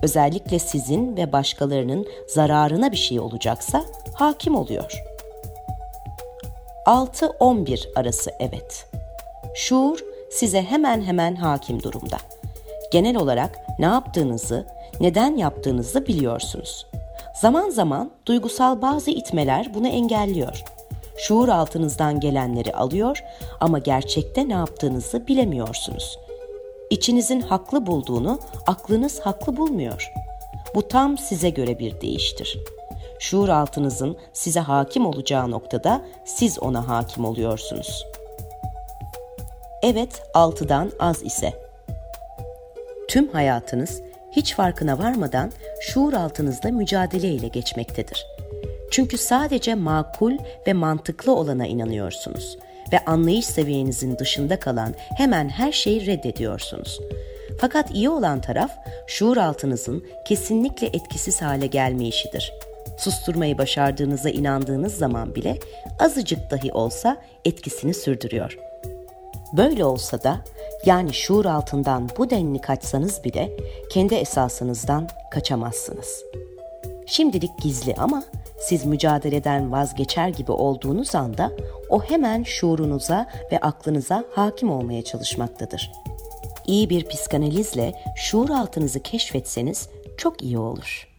[SPEAKER 3] Özellikle sizin ve başkalarının zararına bir şey olacaksa hakim oluyor. 6-11 arası evet. Şuur size hemen hemen hakim durumda. Genel olarak ne yaptığınızı, neden yaptığınızı biliyorsunuz. Zaman zaman duygusal bazı itmeler bunu engelliyor. Şuur altınızdan gelenleri alıyor ama gerçekte ne yaptığınızı bilemiyorsunuz. İçinizin haklı bulduğunu aklınız haklı bulmuyor. Bu tam size göre bir değiştir. Şuur altınızın size hakim olacağı noktada siz ona hakim oluyorsunuz. Evet altıdan az ise. Tüm hayatınız hiç farkına varmadan şuur altınızda mücadele ile geçmektedir. Çünkü sadece makul ve mantıklı olana inanıyorsunuz ve anlayış seviyenizin dışında kalan hemen her şeyi reddediyorsunuz. Fakat iyi olan taraf şuur altınızın kesinlikle etkisiz hale gelmeyişidir. Susturmayı başardığınıza inandığınız zaman bile azıcık dahi olsa etkisini sürdürüyor. Böyle olsa da yani şuur altından bu denli kaçsanız bile kendi esasınızdan kaçamazsınız. Şimdilik gizli ama siz mücadeleden vazgeçer gibi olduğunuz anda o hemen şuurunuza ve aklınıza hakim olmaya çalışmaktadır. İyi bir psikanalizle şuur altınızı keşfetseniz çok iyi olur.''